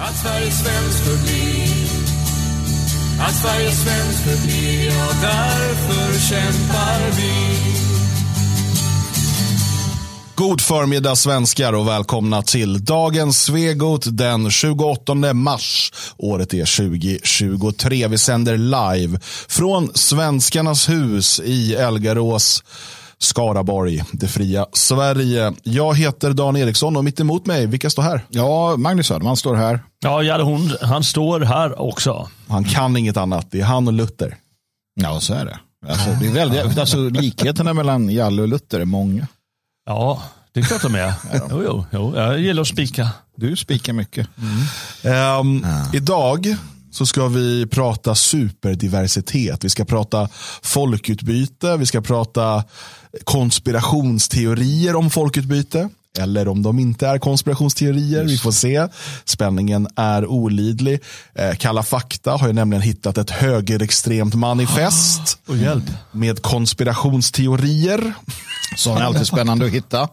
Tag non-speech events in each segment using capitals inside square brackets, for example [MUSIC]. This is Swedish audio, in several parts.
Att Sverige svensk förblir Att Sverige svensk förblir Ja, därför kämpar vi God förmiddag svenskar och välkomna till dagens Svegot den 28 mars. Året är 2023. Vi sänder live från Svenskarnas hus i Elgarås. Skaraborg, det fria Sverige. Jag heter Dan Eriksson och mitt emot mig, vilka står här? Ja, Magnus Söderman står här. Ja, Jalle Hund, han står här också. Han kan inget annat, det är han och Luther. Ja, så är det. Alltså, det är väldigt, alltså, likheterna mellan Jalle och Luther är många. Ja, det är klart de är. jo, jo, jo, jag gillar att spika. Du spikar mycket. Um, Idag så ska vi prata superdiversitet. Vi ska prata folkutbyte. Vi ska prata konspirationsteorier om folkutbyte. Eller om de inte är konspirationsteorier. Vi får se. Spänningen är olidlig. Eh, Kalla fakta har ju nämligen hittat ett högerextremt manifest. [GASPS] Och hjälp. Med konspirationsteorier. Sånt är alltid spännande att hitta.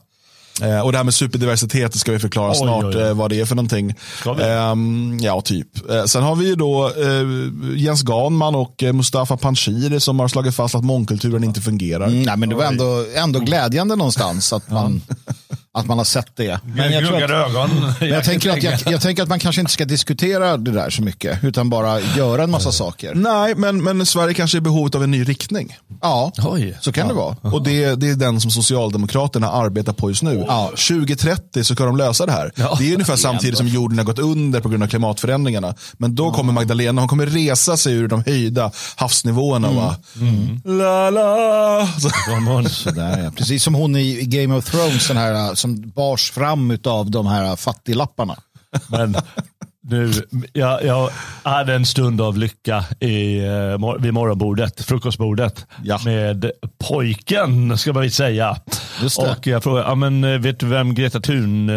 Eh, och det här med superdiversitet ska vi förklara Oj, snart oj, oj. Eh, vad det är för någonting. Ehm, ja, typ. Eh, sen har vi ju då eh, Jens Ganman och eh, Mustafa Panshiri som har slagit fast att mångkulturen inte fungerar. Mm, nej, men det var ändå, ändå glädjande någonstans att man, [LAUGHS] att man har sett det. Men jag, tror att, ögon. [LAUGHS] men jag, tänker att, jag, [LAUGHS] jag tänker att man kanske inte ska diskutera det där så mycket, utan bara göra en massa saker. Nej, men, men Sverige kanske är i behovet av en ny riktning. Ja, Oj. så kan det vara. Och det, det är den som Socialdemokraterna arbetar på just nu. Ja. 2030 så ska de lösa det här. Ja. Det är ungefär samtidigt som jorden har gått under på grund av klimatförändringarna. Men då kommer Magdalena, hon kommer resa sig ur de höjda havsnivåerna. Va? La, la. Så, Sådär, ja. Precis som hon i Game of Thrones, den här som bars fram av de här fattiglapparna. Men nu, jag, jag hade en stund av lycka i, eh, vid morgonbordet, frukostbordet, Ja. med pojken, ska man väl säga. Och jag frågade, ja, men, eh, vet du vem Greta Thun, eh,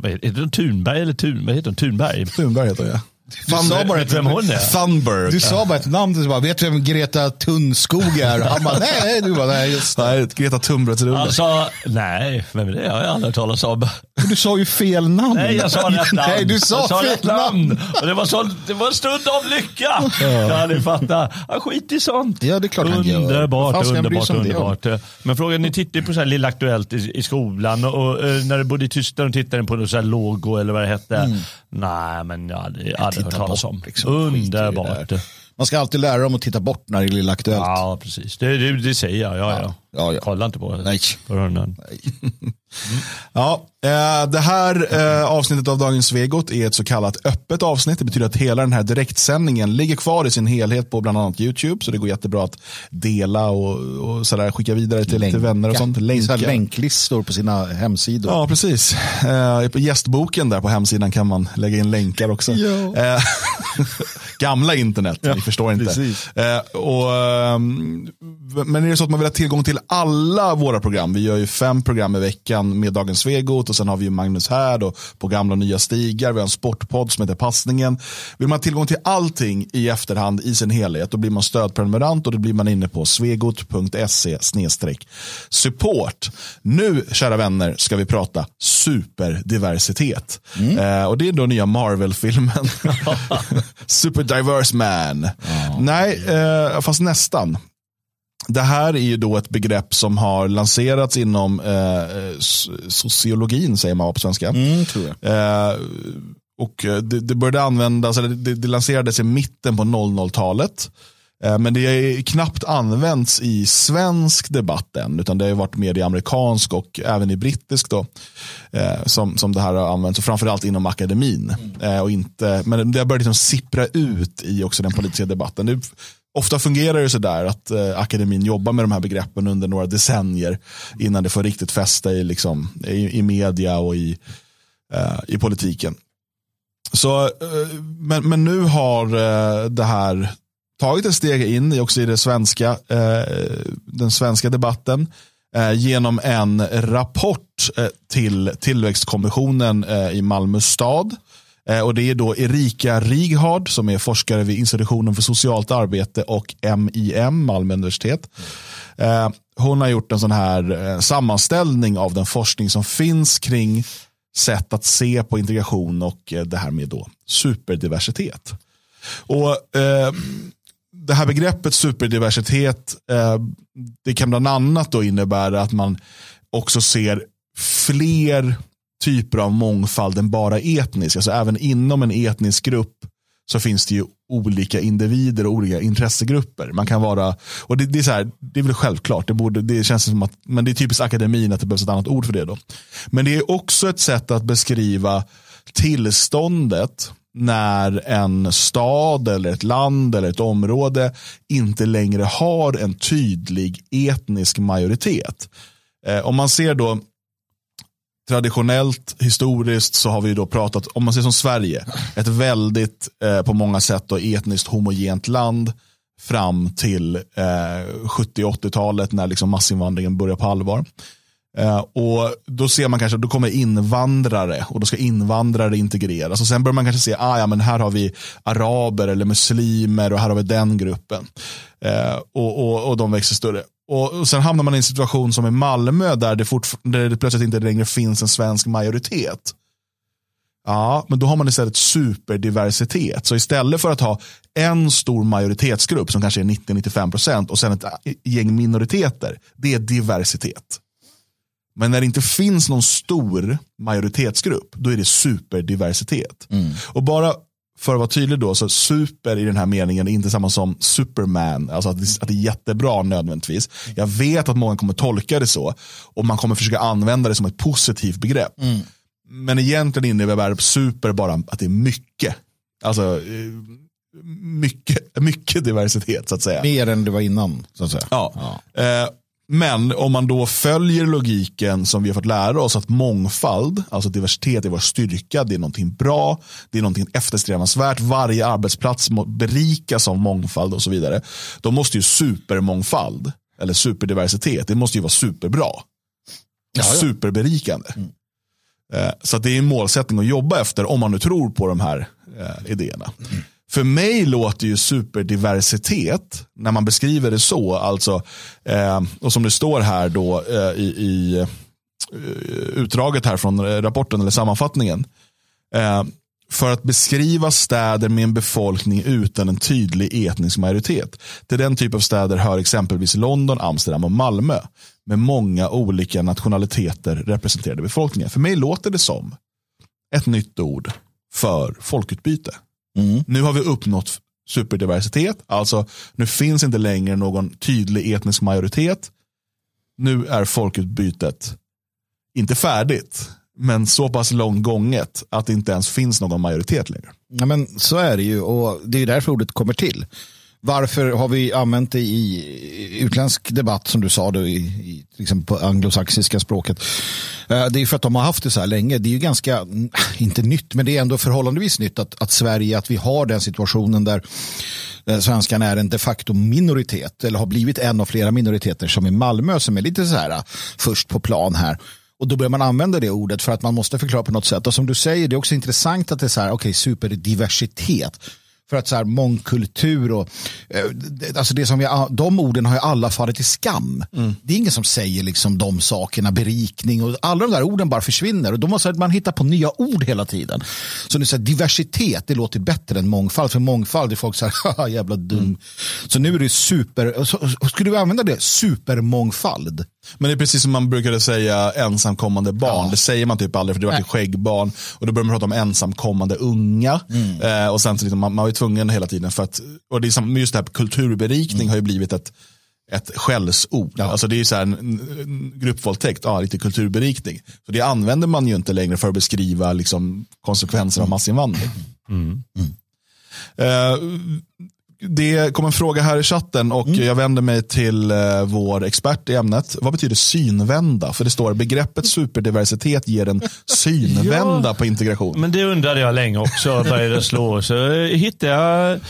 vad heter, heter hon Thunberg eller Thun, vad heter hon? Thunberg? Thunberg heter jag. Du sa bara du vem hon är? Thunberg. Du sa bara ett namn, du bara, vet du vem Greta Tunnskog är? Han bara, nej, du bara, nej, just det. Nej, Greta Thunbergsrullen. Han sa, nej, vem är det? Jag har aldrig hört talas om. Du sa ju fel namn. Nej, jag sa rätt namn. Nej, du sa, jag sa fel rätt namn. namn. Och det, var så, det var en stund av lycka. Ja, ni fattar. Han skiter i sånt. Ja, det är klart han gör. Underbart, han bry underbart, det? underbart. Men frågan, ni tittar ju på så här Lilla Aktuellt i, i skolan och, och eh, när du bodde i Tyskland och tittade på något så här logo eller vad det hette. Nej, men jag hade, jag hade hört talas om. liksom. Underbart. Man ska alltid lära dem att titta bort när det är Lilla Aktuellt. Ja, precis. Det, det, det säger jag. Ja, ja. Ja, ja. Kolla inte på. Nej. På [LAUGHS] öronen. Ja, eh, det här eh, avsnittet av Dagens Svegot är ett så kallat öppet avsnitt. Det betyder att hela den här direktsändningen ligger kvar i sin helhet på bland annat YouTube. Så det går jättebra att dela och, och sådär, skicka vidare till, till vänner och sånt. Länka. Länka. Länklistor på sina hemsidor. Ja, precis. Eh, på gästboken där på hemsidan kan man lägga in länkar också. [LAUGHS] Ja. Gamla internet, ni förstår inte. Eh, och, ehm, men är det så att man vill ha tillgång till alla våra program, vi gör ju fem program i veckan med Dagens Svegot och sen har vi ju Magnus här och på gamla och nya stigar, vi har en sportpodd som heter Passningen. Vill man ha tillgång till allting i efterhand i sin helhet, då blir man stödprenumerant och då blir man inne på svegot.se support. Nu, kära vänner, ska vi prata superdiversitet. Eh, och det är då nya Marvel-filmen. [LAUGHS] [LAUGHS] Super Diverse Man. Nej, eh, fast nästan. Det här är ju då ett begrepp som har lanserats inom eh, sociologin, säger man på svenska. Mm, tror jag. Eh, och eh, det, det började användas, eller det, det lanserades i mitten på 00-talet. Eh, men det är knappt använts i svensk debatt än, utan det har varit mer i amerikansk och även i brittisk då, eh, som, som det här har använts, och framförallt inom akademin. Mm. Och inte, men det har börjat liksom sippra ut i också den politiska debatten. Det, ofta fungerar det sådär att akademin jobbar med de här begreppen under några decennier innan det får riktigt fäste i, liksom, i, i media och i, i politiken. Så, men, men nu har det här tagit ett steg in i också i det svenska, eh, den svenska debatten eh, genom en rapport eh, till tillväxtkommissionen eh, i Malmö stad. Eh, och Det är då Erika Righard som är forskare vid institutionen för socialt arbete och MIM, Malmö universitet. Eh, hon har gjort en sån här eh, sammanställning av den forskning som finns kring sätt att se på integration och eh, det här med då superdiversitet. Och eh, det här begreppet superdiversitet eh, det kan bland annat då innebära att man också ser fler typer av mångfald än bara etnisk. Alltså även inom en etnisk grupp så finns det ju olika individer och olika intressegrupper. Man kan vara, och det, det är, så här, det är väl självklart, det, borde, det känns som att, men det är typiskt akademin att det behövs ett annat ord för det. då. Men det är också ett sätt att beskriva tillståndet när en stad eller ett land eller ett område inte längre har en tydlig etnisk majoritet. Eh, om man ser då traditionellt, historiskt så har vi då pratat, om man ser som Sverige, ett väldigt eh, på många sätt då, etniskt homogent land fram till eh, 70-80-talet när liksom massinvandringen börjar på allvar. Eh, och Då ser man kanske, då kommer invandrare och då ska invandrare integreras. Och Sen börjar man kanske se, ah, ja, men här har vi araber eller muslimer och här har vi den gruppen. Eh, och, och, och de växer större. Och, och Sen hamnar man i en situation som i Malmö där det, där det plötsligt inte längre finns en svensk majoritet. Ja, men då har man istället superdiversitet. Så istället för att ha en stor majoritetsgrupp som kanske är 90-95% och sen ett gäng minoriteter, det är diversitet. Men när det inte finns någon stor majoritetsgrupp, då är det superdiversitet. Mm. Och bara för att vara tydlig då, så super i den här meningen är inte samma som superman, alltså att det, att det är jättebra nödvändigtvis. Jag vet att många kommer tolka det så och man kommer försöka använda det som ett positivt begrepp. Mm. Men egentligen innebär super bara att det är mycket. Alltså eh, mycket, [LAUGHS] mycket diversitet så att säga. Mer än det var innan. Så att säga. Ja. ja. Eh, men om man då följer logiken som vi har fått lära oss att mångfald, alltså diversitet är vår styrka, det är någonting bra, det är någonting eftersträvansvärt, varje arbetsplats berikas av mångfald och så vidare. Då måste ju supermångfald, eller superdiversitet, det måste ju vara superbra. Ja, ja. Superberikande. Mm. Eh, så det är en målsättning att jobba efter om man nu tror på de här eh, idéerna. Mm. För mig låter ju superdiversitet, när man beskriver det så, alltså, eh, och som det står här då eh, i, i eh, utdraget här från rapporten eller sammanfattningen. Eh, för att beskriva städer med en befolkning utan en tydlig etnisk majoritet. Till den typ av städer hör exempelvis London, Amsterdam och Malmö. Med många olika nationaliteter representerade befolkningen. För mig låter det som ett nytt ord för folkutbyte. Mm. Nu har vi uppnått superdiversitet, alltså nu finns inte längre någon tydlig etnisk majoritet. Nu är folkutbytet inte färdigt, men så pass långt gånget att det inte ens finns någon majoritet längre. Ja, men så är det ju och det är därför ordet kommer till. Varför har vi använt det i utländsk debatt som du sa då, i, i liksom på anglosaxiska språket? Eh, det är för att de har haft det så här länge. Det är ju ganska, [CLEARS THROAT] inte nytt, men det är ändå förhållandevis nytt att, att Sverige, att vi har den situationen där eh, svenskarna är en de facto minoritet eller har blivit en av flera minoriteter som i Malmö som är lite så här eh, först på plan här. Och då börjar man använda det ordet för att man måste förklara på något sätt. Och som du säger, det är också intressant att det är så här, okej, okay, superdiversitet. För att så här, mångkultur och eh, alltså det som vi, de orden har ju alla fallit i skam. Mm. Det är ingen som säger liksom de sakerna, berikning och alla de där orden bara försvinner. Och då måste man hitta på nya ord hela tiden. Så är så här, diversitet, det låter bättre än mångfald. För mångfald är folk så här, [LAUGHS] jävla dum. Mm. Så nu är det super, så, skulle du använda det, supermångfald. Men det är precis som man brukade säga ensamkommande barn. Ja. Det säger man typ aldrig för det var ett skäggbarn. Och då börjar man prata om ensamkommande unga. Mm. Eh, och sen så liksom, man, man var tvungen hela tiden för att, och det är som, just det här kulturberikning mm. har ju blivit ett, ett skällsord. Ja. Alltså det är så här gruppvåldtäkt, ja, lite kulturberikning. Så det använder man ju inte längre för att beskriva liksom, konsekvenser av massinvandring. Mm. Mm. Det kom en fråga här i chatten och mm. jag vänder mig till eh, vår expert i ämnet. Vad betyder synvända? För det står begreppet superdiversitet ger en [LAUGHS] synvända ja, på integration. Men det undrade jag länge också, började slå. Så hittade jag,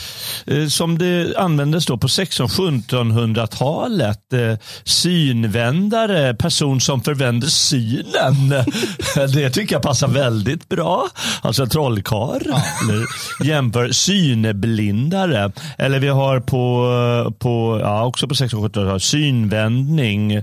eh, som det användes då på 1600-1700-talet, eh, synvändare, person som förvänder synen. [LAUGHS] Det tycker jag passar väldigt bra. Alltså trollkarl. Ja. Jämför synblindare Eller vi har på, på ja, också på 1600-talet synvändning. Eh,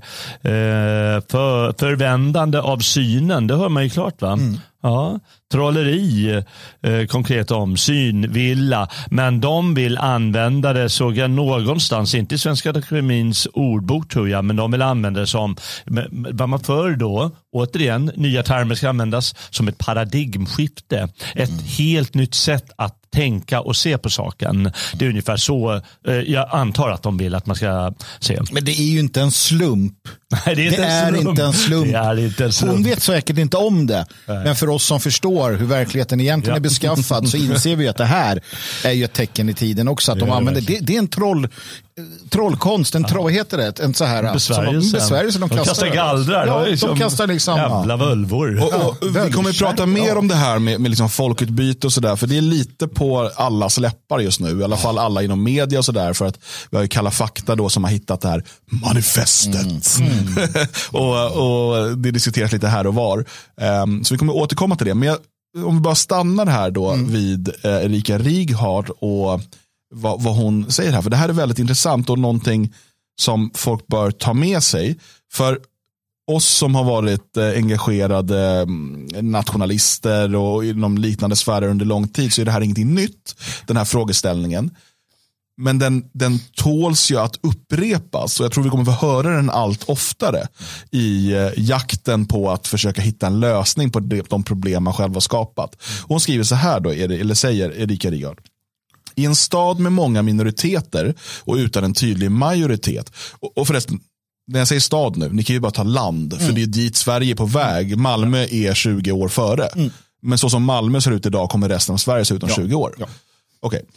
för, förvändande av synen, det hör man ju klart va? Mm. Ja, trolleri, eh, konkret om synvilla. Men de vill använda det, såg jag någonstans, inte i Svenska Akademins ordbok tror jag, men de vill använda det som, vad man förr då, återigen, nya termer ska användas som ett paradigmskifte. Ett mm. helt nytt sätt att tänka och se på saken. Det är ungefär så eh, jag antar att de vill att man ska se. Men det är ju inte en slump. Nej, det är, inte, det en är inte en slump. är inte en slump. Hon vet säkert inte om det. Nej. Men för oss som förstår hur verkligheten egentligen ja. är beskaffad så inser vi att det här är ju ett tecken i tiden också. Att de använder, det, det är en troll, trollkonst, en troll, heter det? En så här, besvärjelse. besvärjelse de, de kastar, kastar gallrar. Ja, liksom, de kastar liksom. Jävla völvor. Och, och, ja, vi kommer att prata mer om det här med, med liksom folkutbyte och sådär. För det är lite på allas läppar just nu. I alla fall alla inom media och sådär. För att vi har ju Kalla fakta då som har hittat det här manifestet. Mm. Mm. [LAUGHS] och, och det diskuteras lite här och var. Um, så vi kommer återkomma till det. Men jag, om vi bara stannar här då mm. vid eh, Erika Righard och vad, vad hon säger här. För det här är väldigt intressant och någonting som folk bör ta med sig. För oss som har varit eh, engagerade mm, nationalister och inom liknande sfärer under lång tid så är det här ingenting nytt, den här frågeställningen. Men den, den tåls ju att upprepas och jag tror vi kommer få höra den allt oftare i eh, jakten på att försöka hitta en lösning på de problem man själv har skapat. hon skriver så här då, eller säger Erika Rigard. I en stad med många minoriteter och utan en tydlig majoritet. Och, och förresten, när jag säger stad nu, ni kan ju bara ta land. Mm. För det är dit Sverige är på väg. Malmö är 20 år före. Mm. Men så som Malmö ser ut idag kommer resten av Sverige se ut om ja. 20 år. Ja. Okej, okay.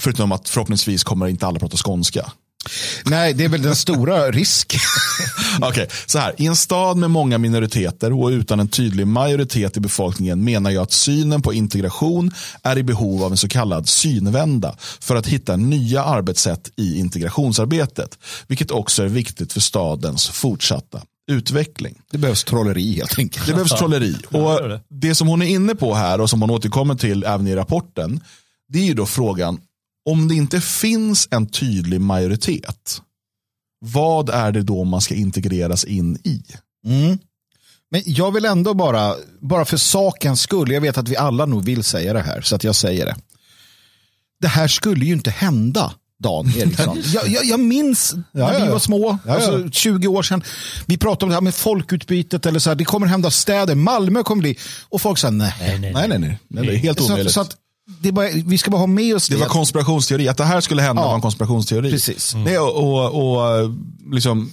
förutom att förhoppningsvis kommer inte alla prata skånska. Nej, det är väl den stora [LAUGHS] risken. Okej, okay, så här. I en stad med många minoriteter och utan en tydlig majoritet i befolkningen menar jag att synen på integration är i behov av en så kallad synvända för att hitta nya arbetssätt i integrationsarbetet, vilket också är viktigt för stadens fortsatta utveckling. Det behövs trolleri helt enkelt. Det behövs trolleri. [LAUGHS] Och det som hon är inne på här och som hon återkommer till även i rapporten, det är ju då frågan, om det inte finns en tydlig majoritet, vad är det då man ska integreras in i? Mm. Men jag vill ändå bara, bara för sakens skull, jag vet att vi alla nog vill säga det här, så att jag säger det. Det här skulle ju inte hända, Dan Eriksson. [LAUGHS] jag, jag, jag minns när ja, vi var små, ja, alltså 20 år sedan. Vi pratade om det här med folkutbytet, eller så här, det kommer hända städer, Malmö kommer bli, och folk sa nej. Nej, nej, nej. nej, nej. nej helt omöjligt. Så, så att, bara, vi ska bara ha med oss det. Det var konspirationsteori, att det här skulle hända ja. var en konspirationsteori. Precis. Mm. Nej, och, och, och liksom,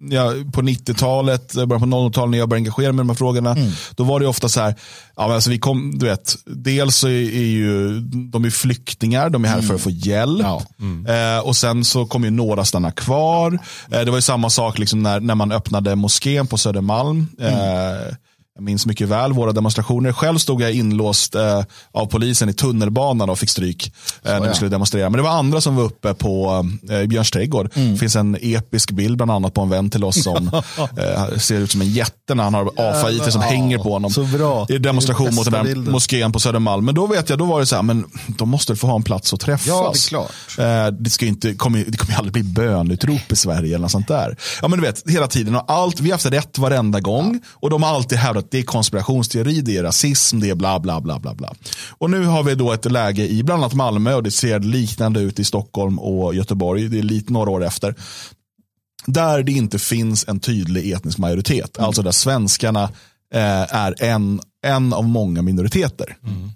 ja, på 90-talet, början på 00-talet när jag började engagera mig i de här frågorna, mm. då var det ofta så här, ja, alltså vi kom, du vet, dels så är, ju de är flyktingar, de är här mm. för att få hjälp. Ja. Mm. Eh, och sen så kommer ju några stanna kvar. Eh, det var ju samma sak liksom när, när man öppnade moskén på Södermalm. Eh, jag minns mycket väl våra demonstrationer. Själv stod jag inlåst eh, av polisen i tunnelbanan och fick stryk eh, när ja. vi skulle demonstrera. Men det var andra som var uppe på eh, Björns trädgård. Mm. Det finns en episk bild bland annat på en vän till oss som [LAUGHS] eh, ser ut som en jätte när han har AFA-IT som ja, hänger på honom. Så bra. I demonstration mot den där bilden. moskén på Södermalm. Men då vet jag, då var det så här, men de måste få ha en plats att träffas. Ja, det är klart. Eh, det, ska inte, kommer, det kommer aldrig bli bönutrop i Sverige eller något sånt där. Ja men du vet, hela tiden. Och allt, vi har haft rätt varenda gång. Ja. Och de har alltid hävdat det är konspirationsteori, det är rasism, det är bla bla bla bla bla. Och nu har vi då ett läge i bland annat Malmö och det ser liknande ut i Stockholm och Göteborg. Det är lite några år efter. Där det inte finns en tydlig etnisk majoritet. Mm. Alltså där svenskarna eh, är en, en av många minoriteter. Mm.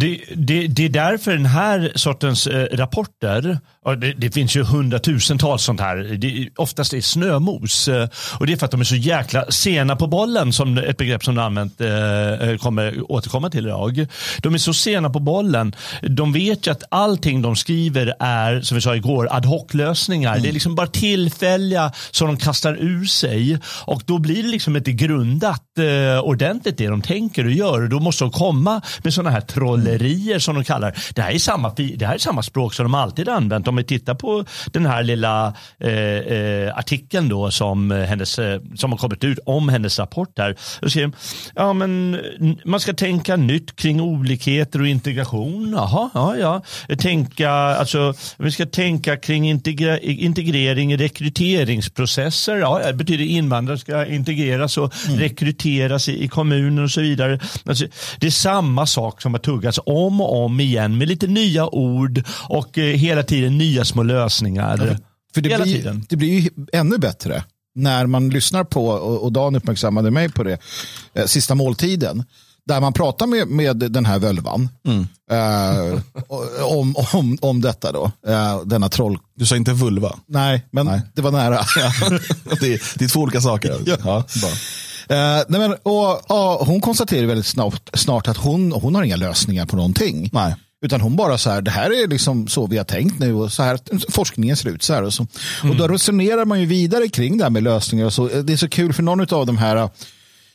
Det, det, det, är därför den här sortens eh, rapporter, det, det, finns ju hundratusentals sånt här, det, oftast är snömos. Eh, och det är för att de är så jäkla sena på bollen, som ett begrepp som du använt eh, eh, kommer återkomma till idag. De är så sena på bollen. De vet ju att allting de skriver är, som vi sa igår, ad hoc-lösningar. Mm. Det är liksom bara tillfälliga som de kastar ur sig. Och då blir det liksom inte grundat eh, ordentligt det de tänker och gör. Och då måste de komma med sådana här trollerier som de kallar det. Här är samma, det här är samma språk som de alltid använt. Om vi tittar på den här lilla eh, eh, artikeln då som, hennes, eh, som har kommit ut om hennes rapport här. Då säger ja, men man ska tänka nytt kring olikheter och integration. Jaha, ja, ja. Tänka, alltså, vi ska tänka kring integra integrering i rekryteringsprocesser. Ja, det betyder invandrare ska integreras och mm. rekryteras i, i kommunen och så vidare. Alltså, det är samma sak som har tuggats om och om igen med lite nya ord och eh, hela tiden nya små lösningar. Ja, för det, hela blir, tiden. det blir ju ännu bättre när man lyssnar på, och Dan uppmärksammade mig på det, eh, sista måltiden där man pratar med, med den här völvan mm. eh, om, om, om detta då. Eh, denna troll. Du sa inte vulva? Nej, men nej. det var nära. [LAUGHS] det, är, det är två olika saker. ja. Ja, eh, nej men, och, och, hon konstaterar väldigt snart, snart att hon, hon har inga lösningar på någonting. Nej. Utan hon bara så här, det här är liksom så vi har tänkt nu och så här forskningen ser ut så här. Och, så. Mm. och då resonerar man ju vidare kring det här med lösningar och så. Det är så kul för någon av de här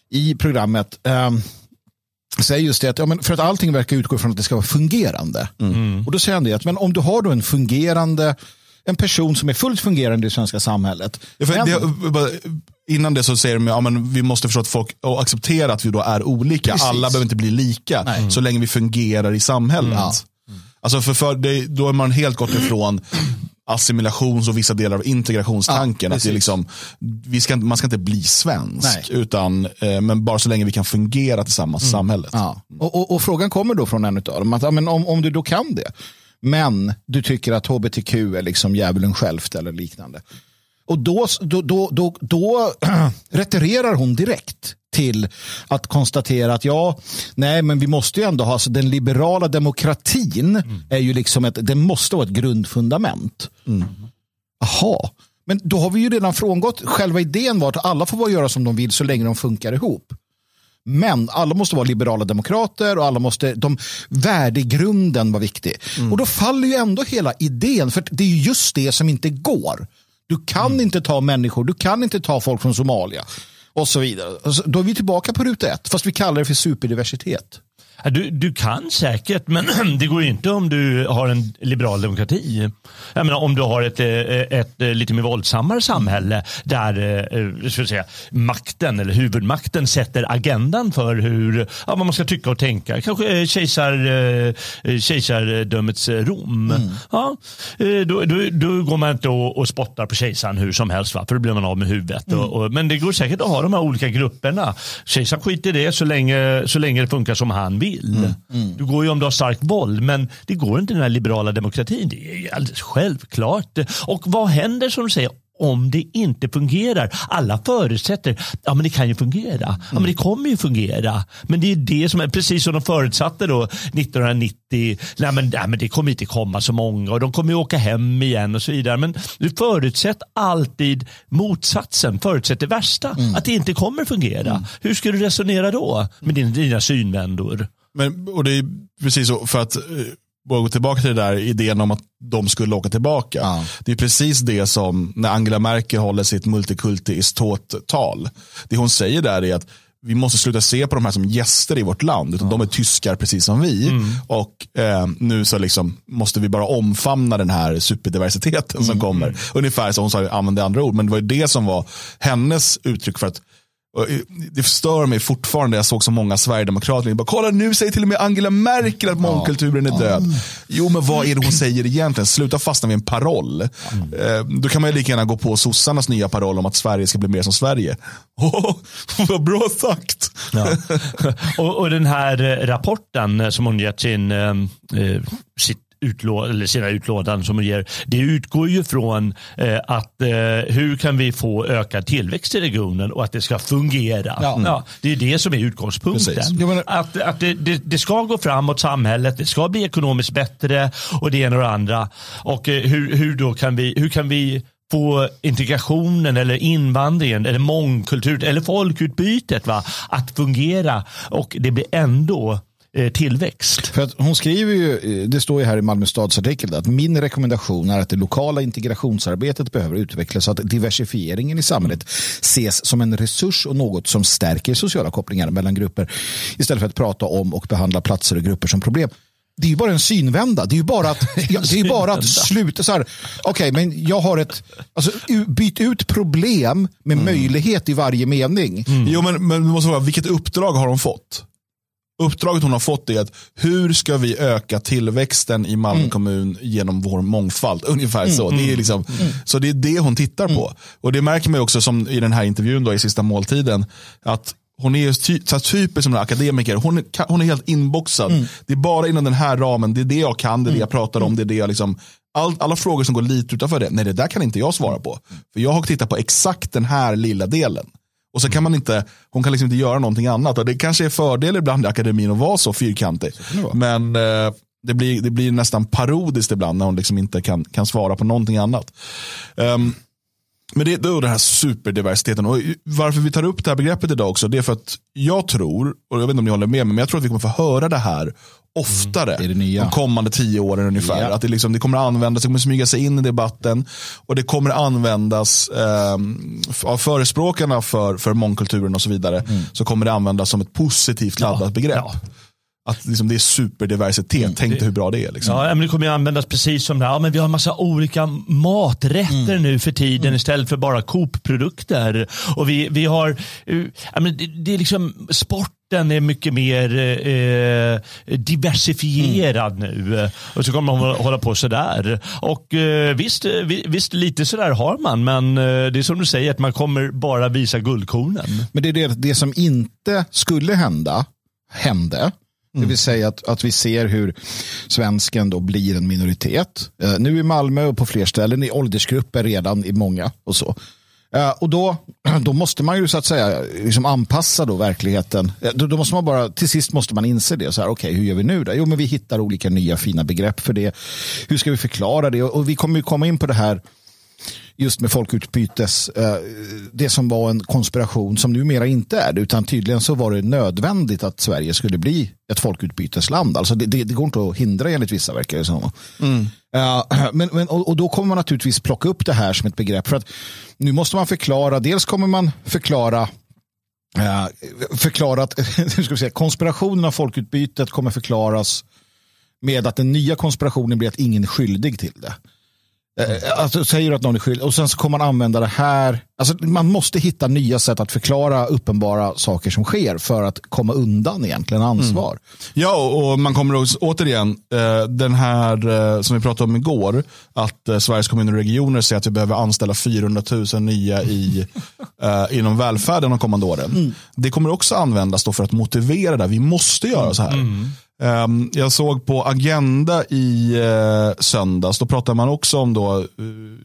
i programmet um, säger just det att ja, men för att allting verkar utgå från att det ska vara fungerande. Mm. Och då säger han det att men om du har då en fungerande en person som är fullt fungerande i det svenska samhället. Ja, det, innan det så säger de att ja, vi måste förstå att folk och acceptera att vi då är olika. Precis. Alla behöver inte bli lika Nej. så länge vi fungerar i samhället. Mm. Alltså för, för det, då är man helt gått ifrån assimilations och vissa delar av integrationstanken. Ja, att det är liksom, vi ska, man ska inte bli svensk, utan, eh, men bara så länge vi kan fungera tillsammans mm. i samhället. Ja. Och, och, och, frågan kommer då från en av dem, att, ja, men om, om du då kan det, men du tycker att hbtq är liksom djävulen självt eller liknande. Och då, då, då, då, då [CLEARS THROAT] retirerar hon direkt till att konstatera att ja, nej, men vi måste ju ändå ha, alltså den liberala demokratin mm. är ju liksom ett, det måste vara ett grundfundament. Mm. Men då har vi ju redan frångått, själva idén var att alla får göra som de vill så länge de funkar ihop. Men alla måste vara liberala demokrater och alla måste, de, värdegrunden var viktig. Mm. Och då faller ju ändå hela idén, för det är ju just det som inte går. Du kan mm. inte ta människor, du kan inte ta folk från Somalia och så vidare. Alltså, då är vi tillbaka på ruta ett, fast vi kallar det för superdiversitet. Du, du kan säkert, men [CLEARS THROAT] det går inte om du har en liberal demokrati. Jag menar, om du har ett, ett, ett lite mer våldsammare samhälle där eh, ska säga, makten eller huvudmakten sätter agendan för hur, ja, vad man ska tycka och tänka. Kanske kejsar, eh, kejsardömets Rom. Mm. Ja, eh, då, då, då, går man inte och, och spottar på kejsaren hur som helst, va? för då blir man av med huvudet. Mm. Och, och, men det går säkert att ha de här olika grupperna. Kejsaren skiter i det så länge, så länge det funkar som han vill vill. Mm. Mm. Du går ju om du har starkt våld, men det går inte i den här liberala demokratin. Det är alldeles självklart. Och vad händer som du säger om det inte fungerar. Alla förutsätter, ja men det kan ju fungera. Ja men det kommer ju fungera. Men det är det som är precis som de förutsatte då 1990. Nej men, nej, men det kommer inte komma så många och de kommer ju åka hem igen och så vidare. Men du förutsätter alltid motsatsen, förutsätter det värsta. Mm. Att det inte kommer fungera. Mm. Hur ska du resonera då med dina, dina synvändor? Men, och det är precis så, för att bara eh, gå tillbaka till det där idén om att de skulle åka tillbaka. Ja. Det är precis det som när Angela Merkel håller sitt multikulti tal Det hon säger där är att vi måste sluta se på de här som gäster i vårt land. Utan ja. De är tyskar precis som vi. Mm. Och eh, nu så liksom måste vi bara omfamna den här superdiversiteten mm. som kommer. Ungefär som hon sa, använde andra ord. Men det var ju det som var hennes uttryck för att det stör mig fortfarande, jag såg så många sverigedemokrater, bara, kolla nu säger till och med Angela Merkel att mångkulturen är död. Jo men vad är det hon säger egentligen? Sluta fastna vid en paroll. Mm. Då kan man ju lika gärna gå på sossarnas nya paroll om att Sverige ska bli mer som Sverige. [LAUGHS] Oh, vad bra sagt. Ja. [LAUGHS] och, och, den här rapporten som hon gett sin, eh, sitt utlå eller sina utlådan som de ger, det utgår ju från eh, att eh, hur kan vi få ökad tillväxt i regionen och att det ska fungera. Ja. Ja, det är det som är utgångspunkten. Menar... Att, att det, det, det, ska gå framåt samhället, det ska bli ekonomiskt bättre och det ena och det andra. Och eh, hur, hur, då kan vi, hur kan vi få integrationen eller invandringen eller mångkultur eller folkutbytet va, att fungera och det blir ändå tillväxt. För att hon skriver ju, det står ju här i Malmö stads artikel, att min rekommendation är att det lokala integrationsarbetet behöver utvecklas så att diversifieringen i samhället ses som en resurs och något som stärker sociala kopplingar mellan grupper istället för att prata om och behandla platser och grupper som problem det är ju bara en synvända. Det är ju bara att, [LAUGHS] ja, det är bara att sluta. Okej, okay, men jag har ett, alltså byt ut problem med mm. möjlighet i varje mening. Mm. Jo, men, men måste vara, vilket uppdrag har hon fått? Uppdraget hon har fått är att hur ska vi öka tillväxten i Malmö mm. kommun genom vår mångfald? [LAUGHS] Ungefär mm. så. Det är mm. liksom, mm. Så det är det hon tittar på. Mm. Och det märker man också som i den här intervjun då, i sista måltiden. Att hon är ty så typisk som en akademiker. Hon är, hon är helt inboxad. Mm. Det är bara inom den här ramen. Det är det jag kan, det är det jag pratar om. Det är det jag liksom, all, alla frågor som går lite utanför det, nej det där kan inte jag svara på. För jag har tittat på exakt den här lilla delen. Och så kan man inte, hon kan liksom inte göra någonting annat. Och det kanske är fördel ibland i akademin att vara så fyrkantig. Så Men eh, det, blir, det blir nästan parodiskt ibland när hon liksom inte kan, kan svara på någonting annat. Um, men det, är den här superdiversiteten. Och varför vi tar upp det här begreppet idag också, det är för att jag tror, och jag vet inte om ni håller med mig, men jag tror att vi kommer få höra det här oftare mm, det de kommande tio åren ungefär. Ja. Att det, liksom, det kommer användas, det kommer smyga sig in i debatten och det kommer användas eh, av förespråkarna för, för mångkulturen och så vidare. Mm. Så kommer det användas som ett positivt laddat ja. begrepp. Ja. Att liksom det är superdiversitet. Mm, Tänk dig hur bra det är. Liksom. Ja, men det kommer ju användas precis som det här. Ja, men vi har en massa olika maträtter mm. nu för tiden mm. istället för bara Coop-produkter. Och vi, vi har, uh, ja, men det, det, är liksom sporten är mycket mer eh, diversifierad mm. nu. Och så kommer man hålla på sådär. Och eh, visst, visst, lite sådär har man, men eh, det är som du säger, att man kommer bara visa guldkornen. Men det är det, det som inte skulle hända, hände. Det vill säga att, att vi ser hur svensken då blir en minoritet. Uh, nu i Malmö och på fler ställen i åldersgrupper redan i många och så. Eh, och då, [CLEARS THROAT] då måste man ju så att säga liksom anpassa då verkligheten. Eh, då, då, måste man bara, till sist måste man inse det. Så här, okay, hur gör vi nu då? Jo, men vi hittar olika nya fina begrepp för det. Hur ska vi förklara det? Och, och vi kommer ju komma in på det här just med folkutbytes, eh, det som var en konspiration som numera inte är det, utan tydligen så var det nödvändigt att Sverige skulle bli ett folkutbytesland. Alltså det, det, det går inte att hindra enligt vissa verkar det som. Mm. men, men, och, och, då kommer man naturligtvis plocka upp det här som ett begrepp. För att nu måste man förklara, dels kommer man förklara uh, förklara att [LAUGHS] ska säga, konspirationen av folkutbytet kommer förklaras med att den nya konspirationen blir att ingen är skyldig till det. Eh, alltså, säger att någon är skyldig och sen så kommer man använda det här. Alltså, man måste hitta nya sätt att förklara uppenbara saker som sker för att komma undan egentligen ansvar. Mm. Ja, och man kommer också, återigen, eh, den här eh, som vi pratade om igår, att Sveriges kommuner och regioner säger att vi behöver anställa 400 000 nya i, [LAUGHS] inom välfärden de kommande åren. Mm. Det kommer också användas för att motivera det. Vi måste göra så här. Mm. Ehm, jag såg på Agenda i eh, söndags, då pratade man också om då, eh,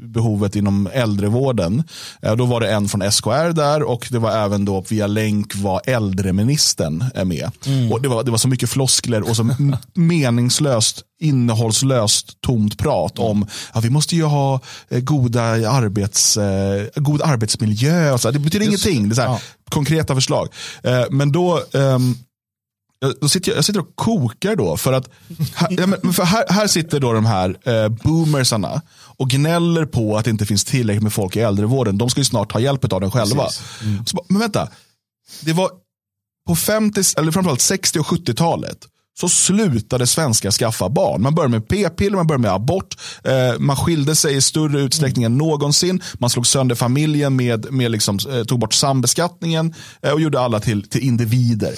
behovet inom äldrevården. Eh, då var det en från SKR där och det var även då via länk var äldreministern med. Mm. Och det, var, det var så mycket floskler och så meningslöst innehållslöst tomt prat om att vi måste ju ha goda arbets, god arbetsmiljö. Så. Det betyder Just, ingenting. Det är så här, ja. konkreta förslag. Men då um, då sitter jag, jag sitter och kokar då. För att här, för här, här sitter då de här eh, boomersarna och gnäller på att det inte finns tillräckligt med folk i äldrevården. De ska ju snart ta hjälp av den själva. Mm. Så, men vänta, det var på 50, eller framförallt 60 och 70-talet så slutade svenskar skaffa barn. Man började med p-piller, man började med abort, eh, man skilde sig i större utsträckning än någonsin, man slog sönder familjen med, med liksom, eh, tog bort sambeskattningen eh, och gjorde alla till, till individer.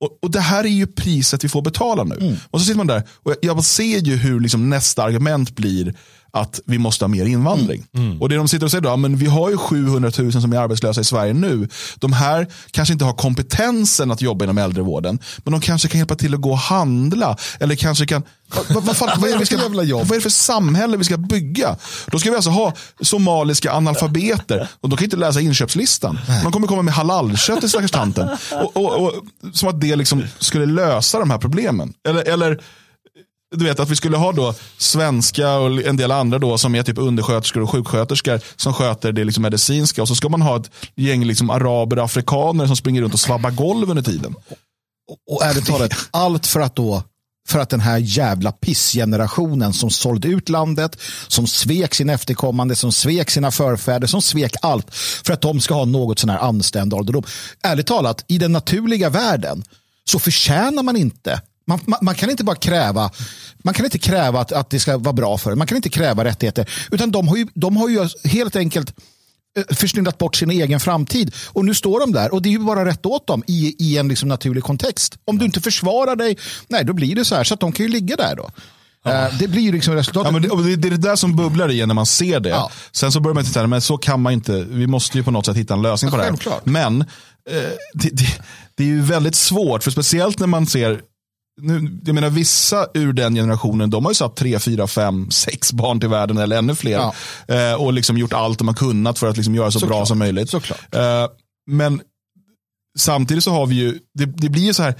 Och, och, Det här är ju priset vi får betala nu. Mm. Och så sitter man där och jag, jag ser ju hur liksom nästa argument blir att vi måste ha mer invandring. Mm. Mm. Och det de sitter och säger då, men vi har ju 700 000 som är arbetslösa i Sverige nu. De här kanske inte har kompetensen att jobba inom äldrevården, men de kanske kan hjälpa till att gå och handla. Eller kanske kan, vad, vad, fan, [LAUGHS] vad, är, det ska, vad är det för samhälle vi ska bygga? Då ska vi alltså ha somaliska analfabeter och de kan inte läsa inköpslistan. De kommer komma med halalkött till stackars tanten. [LAUGHS] Och, och, och, som att det liksom skulle lösa de här problemen. Eller, eller du vet att vi skulle ha då svenska och en del andra då som är typ undersköterskor och sjuksköterskor som sköter det liksom medicinska och så ska man ha ett gäng liksom araber och afrikaner som springer runt och svabbar golv under tiden. och ärligt talat, allt för att då för att den här jävla pissgenerationen som sålde ut landet, som svek sin efterkommande, som svek sina förfäder, som svek allt för att de ska ha något sån här anständig ålderdom. Ärligt talat, i den naturliga världen så förtjänar man inte man, man, man, kan inte bara kräva man kan inte kräva att, att det ska vara bra för en. Man kan inte kräva rättigheter. Utan de har ju, de har ju helt enkelt eh, försnillat bort sin egen framtid. Och nu står de där och det är ju bara rätt åt dem i, i en liksom naturlig kontext. Om du inte försvarar dig, nej då blir det så här. Så att de kan ju ligga där då. Ja. Eh, det blir ju liksom resultatet. Ja, det, det, är det där som bubblar i när man ser det. Ja. Sen så börjar man titta, men så kan man inte. Vi måste ju på något sätt hitta en lösning på det här. Men eh, det, det, är ju väldigt svårt, för speciellt när man ser nu, jag menar, vissa ur den generationen de har ju satt tre, fyra, fem, sex barn till världen eller ännu fler. Ja. Eh, och liksom gjort allt de har kunnat för att liksom göra så, så bra klart. som möjligt. Eh, men samtidigt så har vi ju, det, det blir ju så här,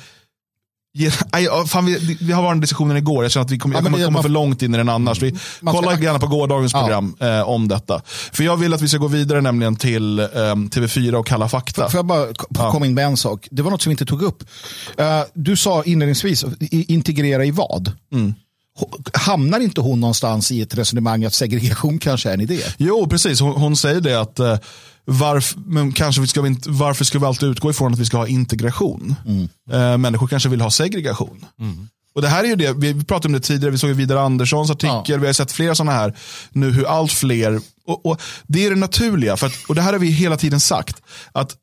Fan, vi, vi har varit en diskussionen igår, jag känner att vi kommer, ja, kommer komma för långt in i den annars. Vi, kolla gärna på gårdagens program ja. eh, om detta. För jag vill att vi ska gå vidare nämligen till eh, TV4 och Kalla fakta. Får jag bara ja. komma in med en sak? Det var något som vi inte tog upp. Uh, du sa inledningsvis, integrera i vad? Mm. Hamnar inte hon någonstans i ett resonemang att segregation kanske är en idé? Jo, precis. Hon, hon säger det att uh, varf, men kanske ska vi inte, varför ska vi alltid utgå ifrån att vi ska ha integration? Mm. Eh, människor kanske vill ha segregation. Mm. Och det här är ju det, vi pratade om det tidigare, vi såg Vidar Anderssons artikel, ja. vi har sett flera sådana här nu hur allt fler, och, och, det är det naturliga, för att, och det här har vi hela tiden sagt, att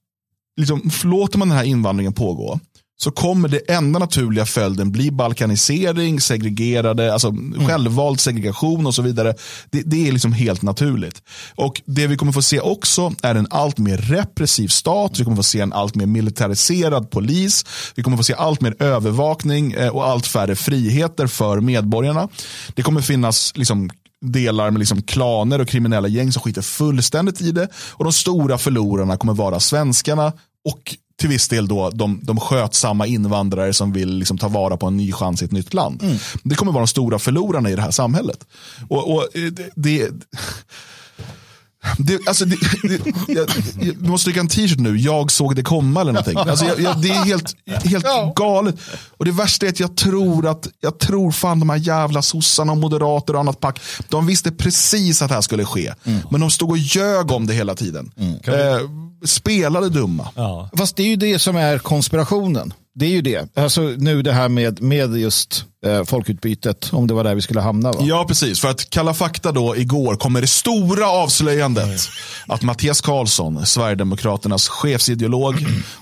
liksom, låter man den här invandringen pågå, så kommer det enda naturliga följden bli balkanisering, segregerade, alltså mm. självvald segregation och så vidare. Det, det, är liksom helt naturligt. Och Det vi kommer få se också är en allt mer repressiv stat, vi kommer få se en allt mer militariserad polis, vi kommer få se allt mer övervakning eh, och allt färre friheter för medborgarna. Det kommer finnas liksom delar med liksom klaner och kriminella gäng som skiter fullständigt i det. Och de stora förlorarna kommer vara svenskarna och till viss del då de, de skötsamma invandrare som vill liksom ta vara på en ny chans i ett nytt land. Mm. Det kommer vara de stora förlorarna i det här samhället. Och, och det, det det, alltså, det, det, jag, du måste trycka en t-shirt nu, jag såg det komma eller någonting. Alltså, jag, jag, det är helt, helt galet. Och det värsta är att jag tror att, jag tror fan de här jävla sossarna och moderater och annat pack, de visste precis att det här skulle ske. Mm. Men de stod och ljög om det hela tiden. Mm. Eh, spelade dumma. Ja. Fast det är ju det som är konspirationen. Det är ju det. Alltså nu det här med, med just eh, folkutbytet, om det var där vi skulle hamna. Va? Ja, precis. För att Kalla fakta då igår kommer det stora avslöjandet mm. att Mattias Karlsson, Sverigedemokraternas chefsideolog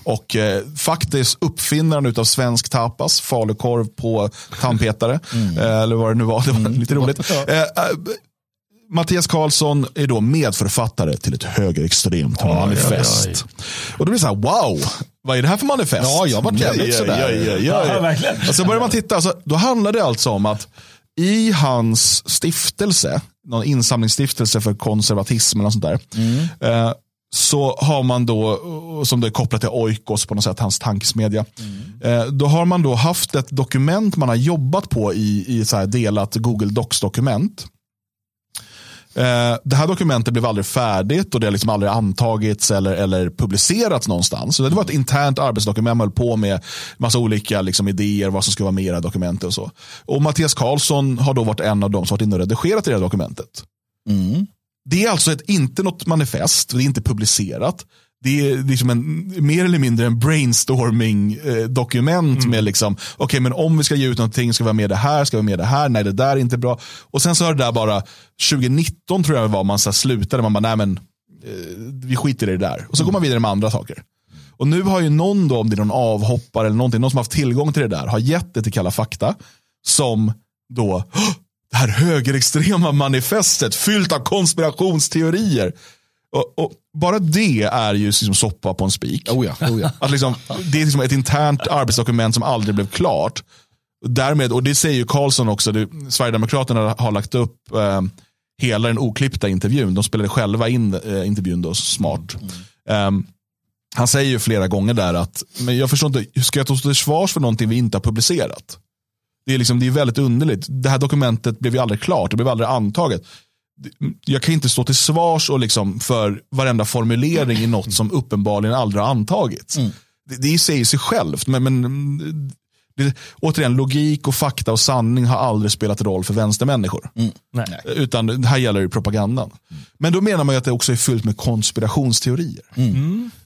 och eh, faktiskt uppfinnaren av svensk tapas, falukorv på tandpetare, mm. eh, eller vad det nu var, det var mm. lite roligt. Eh, eh, Mattias Karlsson är då medförfattare till ett högerextremt manifest. Och då blir det så här, wow, vad är det här för manifest? Ja, jag var jävligt ja, sådär. Ja, ja, ja, ja. verkligen. Och så börjar man titta, alltså, då handlar det alltså om att i hans stiftelse, någon insamlingsstiftelse för konservatism eller sånt där, mm. eh, så har man då, som det är kopplat till Oikos på något sätt, hans tankesmedja. Mm. Eh, då har man då haft ett dokument man har jobbat på i, i så delat Google Docs-dokument. Eh, det här dokumentet blev aldrig färdigt och det har liksom aldrig antagits eller, eller publicerats någonstans. Så det var ett internt arbetsdokument man höll på med massa olika liksom, idéer vad som ska vara med i det här dokumentet. Och, så. och Mattias Karlsson har då varit en av dem som varit inne och redigerat i det här dokumentet. Mm. Det är alltså ett, inte något manifest, det är inte publicerat det är liksom en, mer eller mindre en brainstorming-dokument eh, mm. med liksom, okej okay, men om vi ska ge ut någonting, ska vi ha med det här, ska vi ha med det här, nej det där är inte bra. Och sen så har det där bara, 2019 tror jag var man så slutade, man bara, nej men eh, vi skiter i det där. Och så mm. går man vidare med andra saker. Och nu har ju någon då, om det är någon avhoppare eller någonting, någon som har haft tillgång till det där, har gett det till Kalla fakta, som då, det här högerextrema manifestet fyllt av konspirationsteorier. Och, och, bara det är ju liksom soppa på en spik. Oh ja, oh ja. Att liksom, det är liksom ett internt arbetsdokument som aldrig blev klart. Därmed, och det säger ju Karlsson också, det, Sverigedemokraterna har lagt upp eh, hela den oklippta intervjun. De spelade själva in eh, intervjun då, smart. Mm. Um, han säger ju flera gånger där att, men jag förstår inte, hur ska jag ta till svars för någonting vi inte har publicerat? Det är, liksom, det är väldigt underligt. Det här dokumentet blev ju aldrig klart, det blev aldrig antaget jag kan inte stå till svars och liksom för varenda formulering i något som uppenbarligen aldrig har antagits. Mm. det, det säger sig självt, men, men det, återigen, logik och fakta och sanning har aldrig spelat roll för vänstermänniskor. Nej. Utan det här gäller ju propagandan. Men då menar man ju att det också är fullt med konspirationsteorier.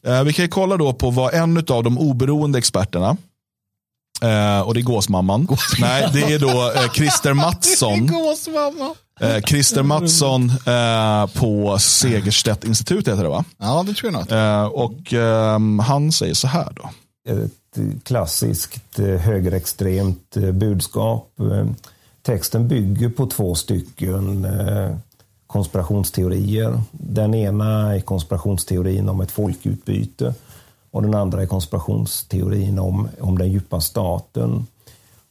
Eh, vi kan ju kolla då på vad en av de oberoende experterna, eh, och det är gåsmamman. Nej, det är då eh, Christer [LAUGHS] Mattsson. Eh, Christer Mattsson eh, på Segerstedt-institutet heter det va? Ja, det tror jag nog. Eh, och ehm, han säger så här då. ett klassiskt eh, högerextremt eh, budskap. Eh, Texten bygger på två stycken konspirationsteorier. Den ena är konspirationsteorin om ett folkutbyte och den andra är konspirationsteorin om, om den djupa staten.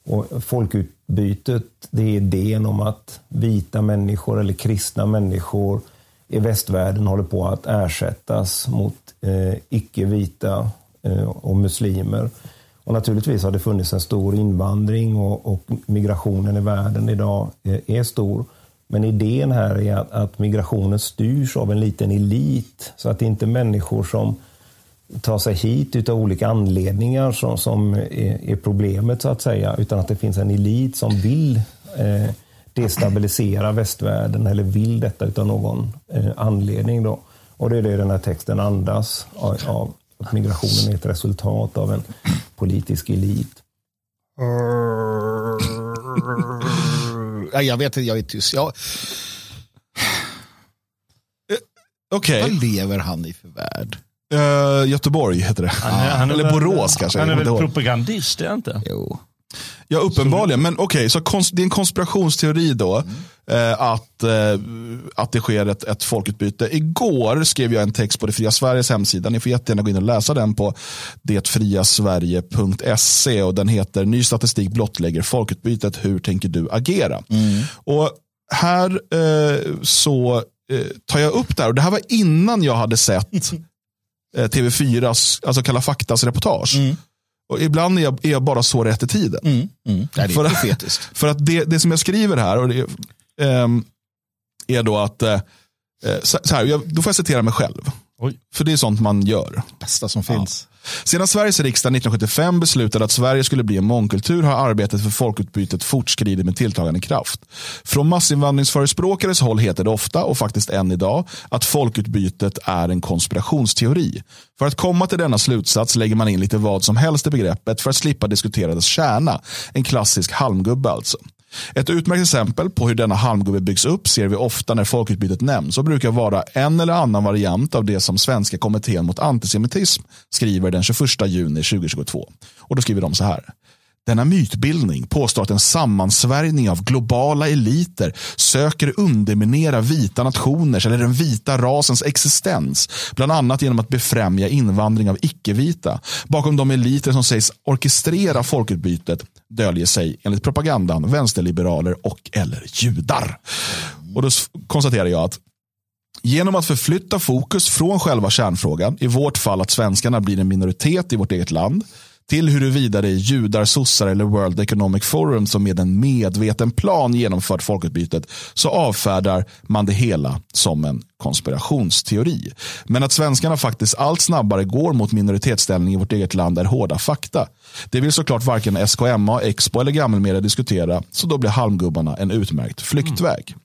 Och folkutbytet det är idén om att vita människor eller kristna människor i västvärlden håller på att ersättas mot eh, icke-vita eh, och muslimer. Och naturligtvis har det funnits en stor invandring och, och migrationen i världen idag eh, är stor. Men idén här är att, att migrationen styrs av en liten elit så att det inte är människor som tar sig hit utav olika anledningar som, som är, är problemet så att säga, utan att det finns en elit som vill eh, destabilisera västvärlden eller vill detta utav någon eh, anledning. Då. Och det är det den här texten andas av, av att migrationen är ett resultat av en politisk elit. Ja, jag vet inte, jag är tyst. Jag, Okej, Vad lever han i för värld? Eh, Göteborg heter det. Han är- han är Eller väl- Borås kanske. Han är väl propagandist, är han inte? Jo. Ja, uppenbarligen. Men okej, så kons- det är en konspirationsteori då. Eh, att, eh, att det sker ett, ett folkutbyte. Igår skrev jag en text på Det Fria Sveriges hemsida. Ni får jättegärna gå in och läsa den på detfriasverige.se. Och den heter Ny statistik blottlägger folkutbytet. Hur tänker du agera? Och här eh, så eh, tar jag upp det här. Och det här var innan jag hade sett [LAUGHS] TV4s, alltså Kalla faktas reportage. Och ibland är jag, är jag bara så rätt i tiden. Mm. Mm. Nej, det För- är profetiskt. [LAUGHS] För att det, det som jag skriver här och det, ehm, är då att, eh, så, så här, jag, då får jag citera mig själv. Oj. För det är sånt man gör. Bästa som finns. Sedan Sveriges riksdag 1975 beslutade att Sverige skulle bli en mångkultur har arbetet för folkutbytet fortskridit med tilltagande kraft. Från massinvandringsförespråkares håll heter det ofta, och faktiskt än idag, att folkutbytet är en konspirationsteori. För att komma till denna slutsats lägger man in lite vad som helst i begreppet för att slippa diskutera dess kärna. En klassisk halmgubbe alltså. Ett utmärkt exempel på hur denna halmgubbe byggs upp ser vi ofta när folkutbytet nämns och brukar vara en eller annan variant av det som Svenska kommittén mot antisemitism skriver den 21 juni 2022. Och då skriver de så här. Denna mytbildning påstår att en sammansvärjning av globala eliter söker underminera vita nationers eller den vita rasens existens, bland annat genom att befrämja invandring av icke-vita. Bakom de eliter som sägs orkestrera folkutbytet döljer sig enligt propagandan vänsterliberaler och eller judar. Och då konstaterar jag att Genom att förflytta fokus från själva kärnfrågan, i vårt fall att svenskarna blir en minoritet i vårt eget land, till huruvida det är judar, sossar eller World Economic Forum som med en medveten plan genomfört folkutbytet, så avfärdar man det hela som en konspirationsteori. Men att svenskarna faktiskt allt snabbare går mot minoritetsställning i vårt eget land är hårda fakta. Det vill såklart varken SKMA, Expo eller gammelmedia diskutera, så då blir halmgubbarna en utmärkt flyktväg.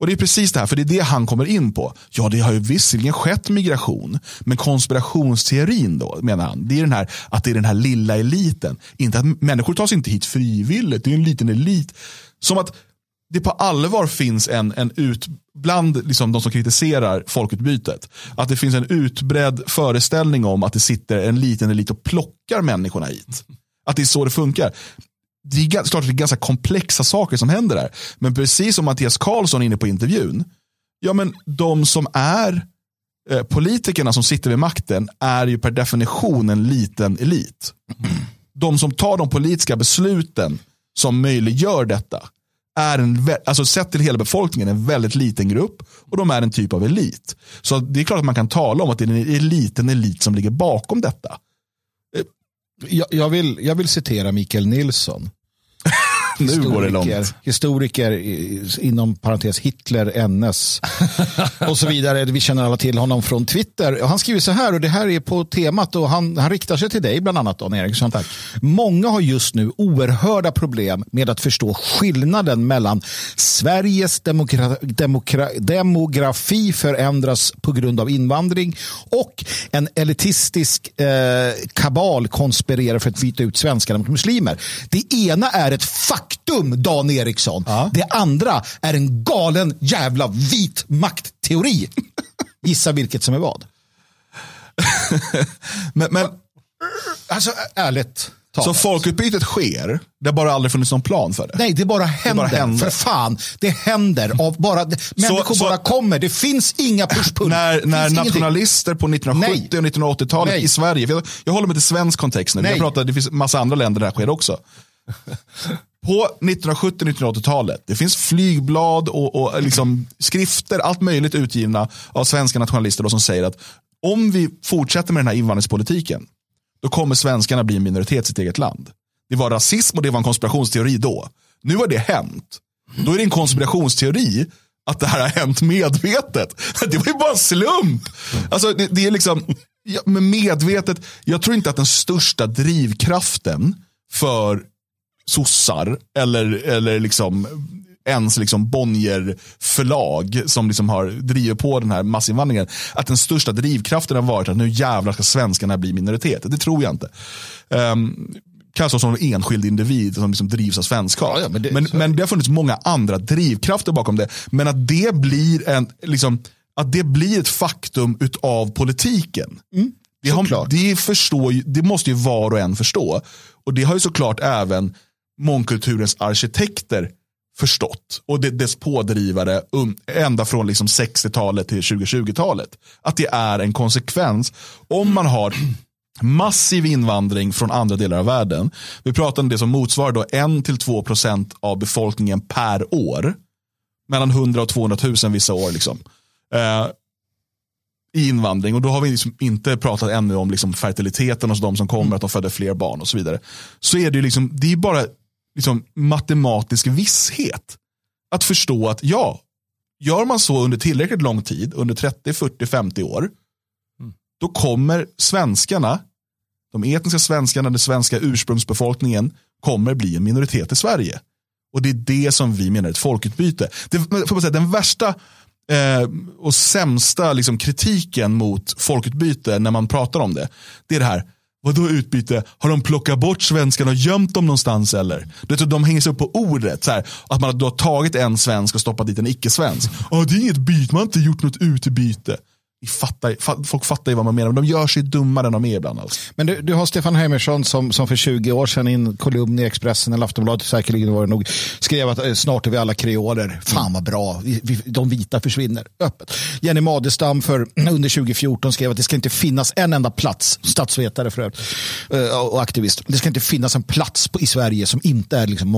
Och det är precis det här, för det är det han kommer in på. Ja, det har ju visserligen skett migration, men konspirationsteorin då, menar han, det är den här, att det är den här lilla eliten. Inte att människor tas inte hit frivilligt, det är en liten elit. Som att det på allvar finns en, en ut, bland liksom de som kritiserar folkutbytet, att det finns en utbredd föreställning om att det sitter en liten elit och plockar människorna hit. Att det är så det funkar det är klart att det är ganska komplexa saker som händer där. Men precis som Mattias Karlsson är inne på intervjun, ja men de som är eh, politikerna som sitter vid makten är ju per definition en liten elit. De som tar de politiska besluten som möjliggör detta är en, alltså sett till hela befolkningen, en väldigt liten grupp och de är en typ av elit. Så det är klart att man kan tala om att det är en liten elit som ligger bakom detta. Jag, jag, vill, jag vill citera Mikael Nilsson. Nu går det långt. Historiker, inom parentes Hitler, NS [LAUGHS] och så vidare. Vi känner alla till honom från Twitter. Och Han skriver så här, och det här är på temat, och han, han riktar sig till dig bland annat, Dan Eriksson. Många har just nu oerhörda problem med att förstå skillnaden mellan Sveriges demokra, demokra, demografi förändras på grund av invandring och en elitistisk eh, kabal konspirerar för att byta ut svenskar mot muslimer. Det ena är ett faktum, Dan Eriksson. Det andra är en galen jävla vit maktteori. [LAUGHS] Gissa vilket som är vad. [LAUGHS] Men, men, Alltså ärligt talat. så folkutbytet sker, det har bara aldrig funnits någon plan för det? Nej, det bara händer. händer. För fan, det händer. Av bara, människor så- bara kommer. Det finns inga pushpull. [LAUGHS] När, Det när finns ingenting. nationalister på 1970 Nej. och 1980-talet Nej. i Sverige, jag, jag håller mig till svensk kontext nu, Nej. jag pratar, det finns massa andra länder där det här sker också. På 1970-1980-talet, det finns flygblad och, och liksom skrifter, allt möjligt utgivna av svenska nationalister då, som säger att om vi fortsätter med den här invandringspolitiken, då kommer svenskarna bli en minoritet i sitt eget land. Det var rasism och det var en konspirationsteori då. Nu har det hänt. Då är det en konspirationsteori att det här har hänt medvetet. Det var ju bara en slump. Alltså, det, det är liksom, ja, medvetet, jag tror inte att den största drivkraften för sossar eller, eller liksom ens liksom Bonnier förlag som liksom har drivit på den här massinvandringen. Att den största drivkraften har varit att nu jävlar ska svenskarna bli minoritet. Det tror jag inte. Um, kanske som en enskild individ som liksom drivs av svenskap. Ja, ja, men men, det- men, är det har funnits många andra drivkrafter bakom det. Men att det blir, en, liksom, att det blir ett faktum utav politiken. det, har, det, förstår, det måste ju var och en förstå. Och det har ju såklart även mångkulturens arkitekter förstått. Och det, dess pådrivare um, ända från liksom 60-talet till 2020-talet. Att det är en konsekvens om man har massiv invandring från andra delar av världen. Vi pratar om det som motsvarar då 1-2% av befolkningen per år. Mellan 100 och 200 000 vissa år. Liksom. Eh, I invandring och då har vi liksom inte pratat ännu om liksom fertiliteten hos de som kommer, att de föder fler barn och så vidare. Så är det ju liksom, det är bara liksom matematisk visshet. Att förstå att ja, gör man så under tillräckligt lång tid, under 30, 40, 50 år, då kommer svenskarna, de etniska svenskarna, den svenska ursprungsbefolkningen kommer bli en minoritet i Sverige. Och det är det som vi menar är ett folkutbyte. Det, får man säga, den värsta eh, och sämsta liksom, kritiken mot folkutbyte när man pratar om det, det är det här, Vadå utbyte? Har de plockat bort svenskarna och gömt dem någonstans eller? Du vet, de hänger sig upp på ordet. Så här, att man då har tagit en svensk och stoppat dit en icke-svensk. Oh, det är inget byte, man har inte gjort något utbyte. Fattar, fa- folk fattar ju vad man menar, men de gör sig dummare än de är ibland. Alltså. Men du, du har Stefan Heimersson som, som för 20 år sedan i en kolumn i Expressen eller Aftonbladet säkerligen var det nog skrev att eh, snart är vi alla kreoler. Fan vad bra, vi, vi, de vita försvinner öppet. Jenny Madestam för [CLEARS THROAT] under 2014 skrev att det ska inte finnas en enda plats, statsvetare för övrigt, eh, och aktivist. Det ska inte finnas en plats på, i Sverige som inte är liksom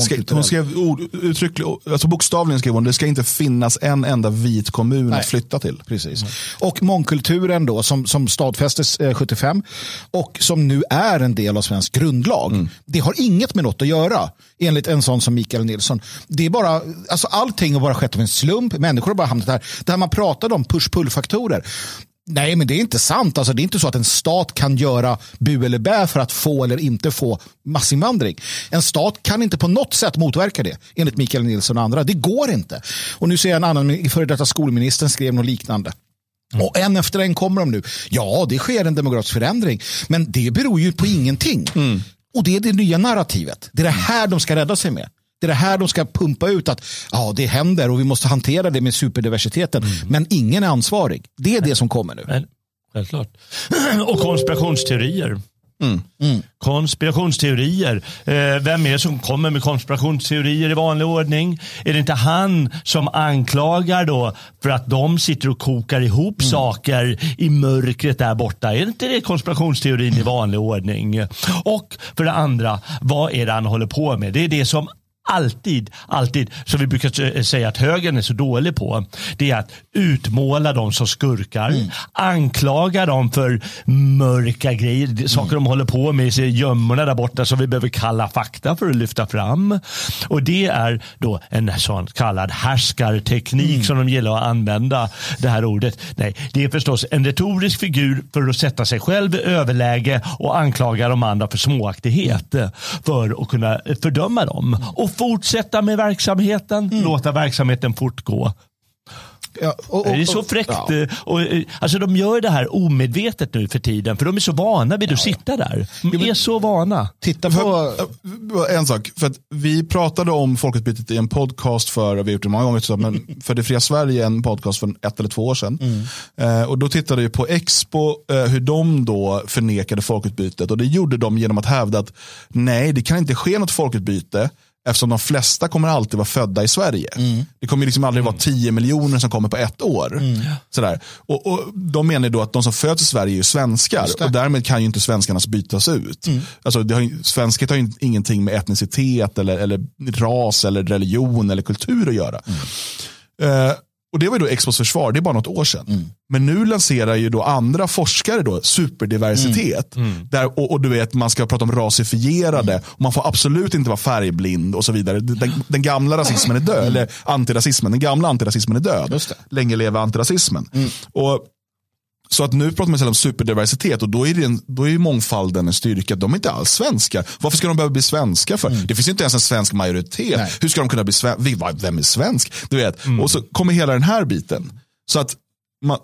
ska, hon skrev ord, uttryckligen, alltså bokstavligen skrev hon, det ska inte finnas en enda vit kommun Nej. att flytta till. Precis. Och mångkulturen då som, som stadfästes eh, 75 och som nu är en del av svensk grundlag. Det har inget med något att göra enligt en sån som Mikael Nilsson. Det är bara, alltså allting har bara skett av en slump. Människor har bara hamnat där. Det här man pratade om, push-pull-faktorer. Nej, men det är inte sant. Alltså, det är inte så att en stat kan göra bu eller bä för att få eller inte få massinvandring. En stat kan inte på något sätt motverka det, enligt Mikael Nilsson och andra. Det går inte. Och nu ser jag en annan, före detta skolministern skrev något liknande. Och en efter en kommer de nu. Ja, det sker en demografisk förändring. Men det beror ju på ingenting. Och det är det nya narrativet. Det är det här de ska rädda sig med. Det är det här de ska pumpa ut att ja, det händer och vi måste hantera det med superdiversiteten. Men ingen är ansvarig. Det är det som kommer nu. Men, självklart. [CLEARS THROAT] Och konspirationsteorier. Konspirationsteorier. Eh, vem är det som kommer med konspirationsteorier i vanlig ordning? Är det inte han som anklagar då för att de sitter och kokar ihop saker i mörkret där borta? Är inte det konspirationsteorin i vanlig ordning? Och för det andra, vad är det han håller på med? Det är det som alltid, alltid, som vi brukar säga att högern är så dålig på, det är att utmåla dem som skurkar, mm. anklaga dem för mörka grejer, mm. saker de håller på med i gömmorna där borta som vi behöver kalla fakta för att lyfta fram. Och det är då en sån kallad härskarteknik mm. som de gillar att använda det här ordet. Nej, det är förstås en retorisk figur för att sätta sig själv i överläge och anklaga de andra för småaktighet för att kunna fördöma dem. Och fortsätta med verksamheten, mm. låta verksamheten fortgå. Ja, och, och, det är så fräckt. Ja. Eh, och, eh, alltså, de gör det här omedvetet nu för tiden, för de är så vana vid att sitta där. De är så vana. Titta på... En sak, för att vi pratade om folkutbytet i en podcast för, vi har gjort det många gånger, men [LAUGHS] för Det fria Sverige, en podcast för ett eller två år sedan. Mm. Eh, och då tittade vi på Expo, eh, hur de då förnekade folkutbytet. Och det gjorde de genom att hävda att nej, det kan inte ske något folkutbyte Eftersom de flesta kommer alltid vara födda i Sverige. Mm. Det kommer liksom aldrig vara 10 miljoner som kommer på ett år. Mm. Sådär. Och, och De menar då att de som föds i Sverige är svenskar och därmed kan ju inte svenskarna bytas ut. Mm. Alltså, det har, svenskhet har ju ingenting med etnicitet, eller, eller ras, eller religion eller kultur att göra. Uh, och Det var ju då Expos försvar, det är bara något år sedan. Mm. Men nu lanserar ju då andra forskare då superdiversitet. Mm. Mm. Där, och, och, du vet, man ska prata om rasifierade, mm. och man får absolut inte vara färgblind och så vidare. Den, den gamla rasismen är död, mm. eller antirasismen, den gamla antirasismen är död. Länge leva antirasismen. Mm. Och så att nu pratar man om superdiversitet och då är, det då är mångfalden en styrka. De är inte alls svenskar. Varför ska de behöva bli svenska för? Mm. Det finns inte ens en svensk majoritet. Nej. Hur ska de kunna bli svenska? Vem är svensk? Du vet. Mm. Och så kommer hela den här biten. Så att man,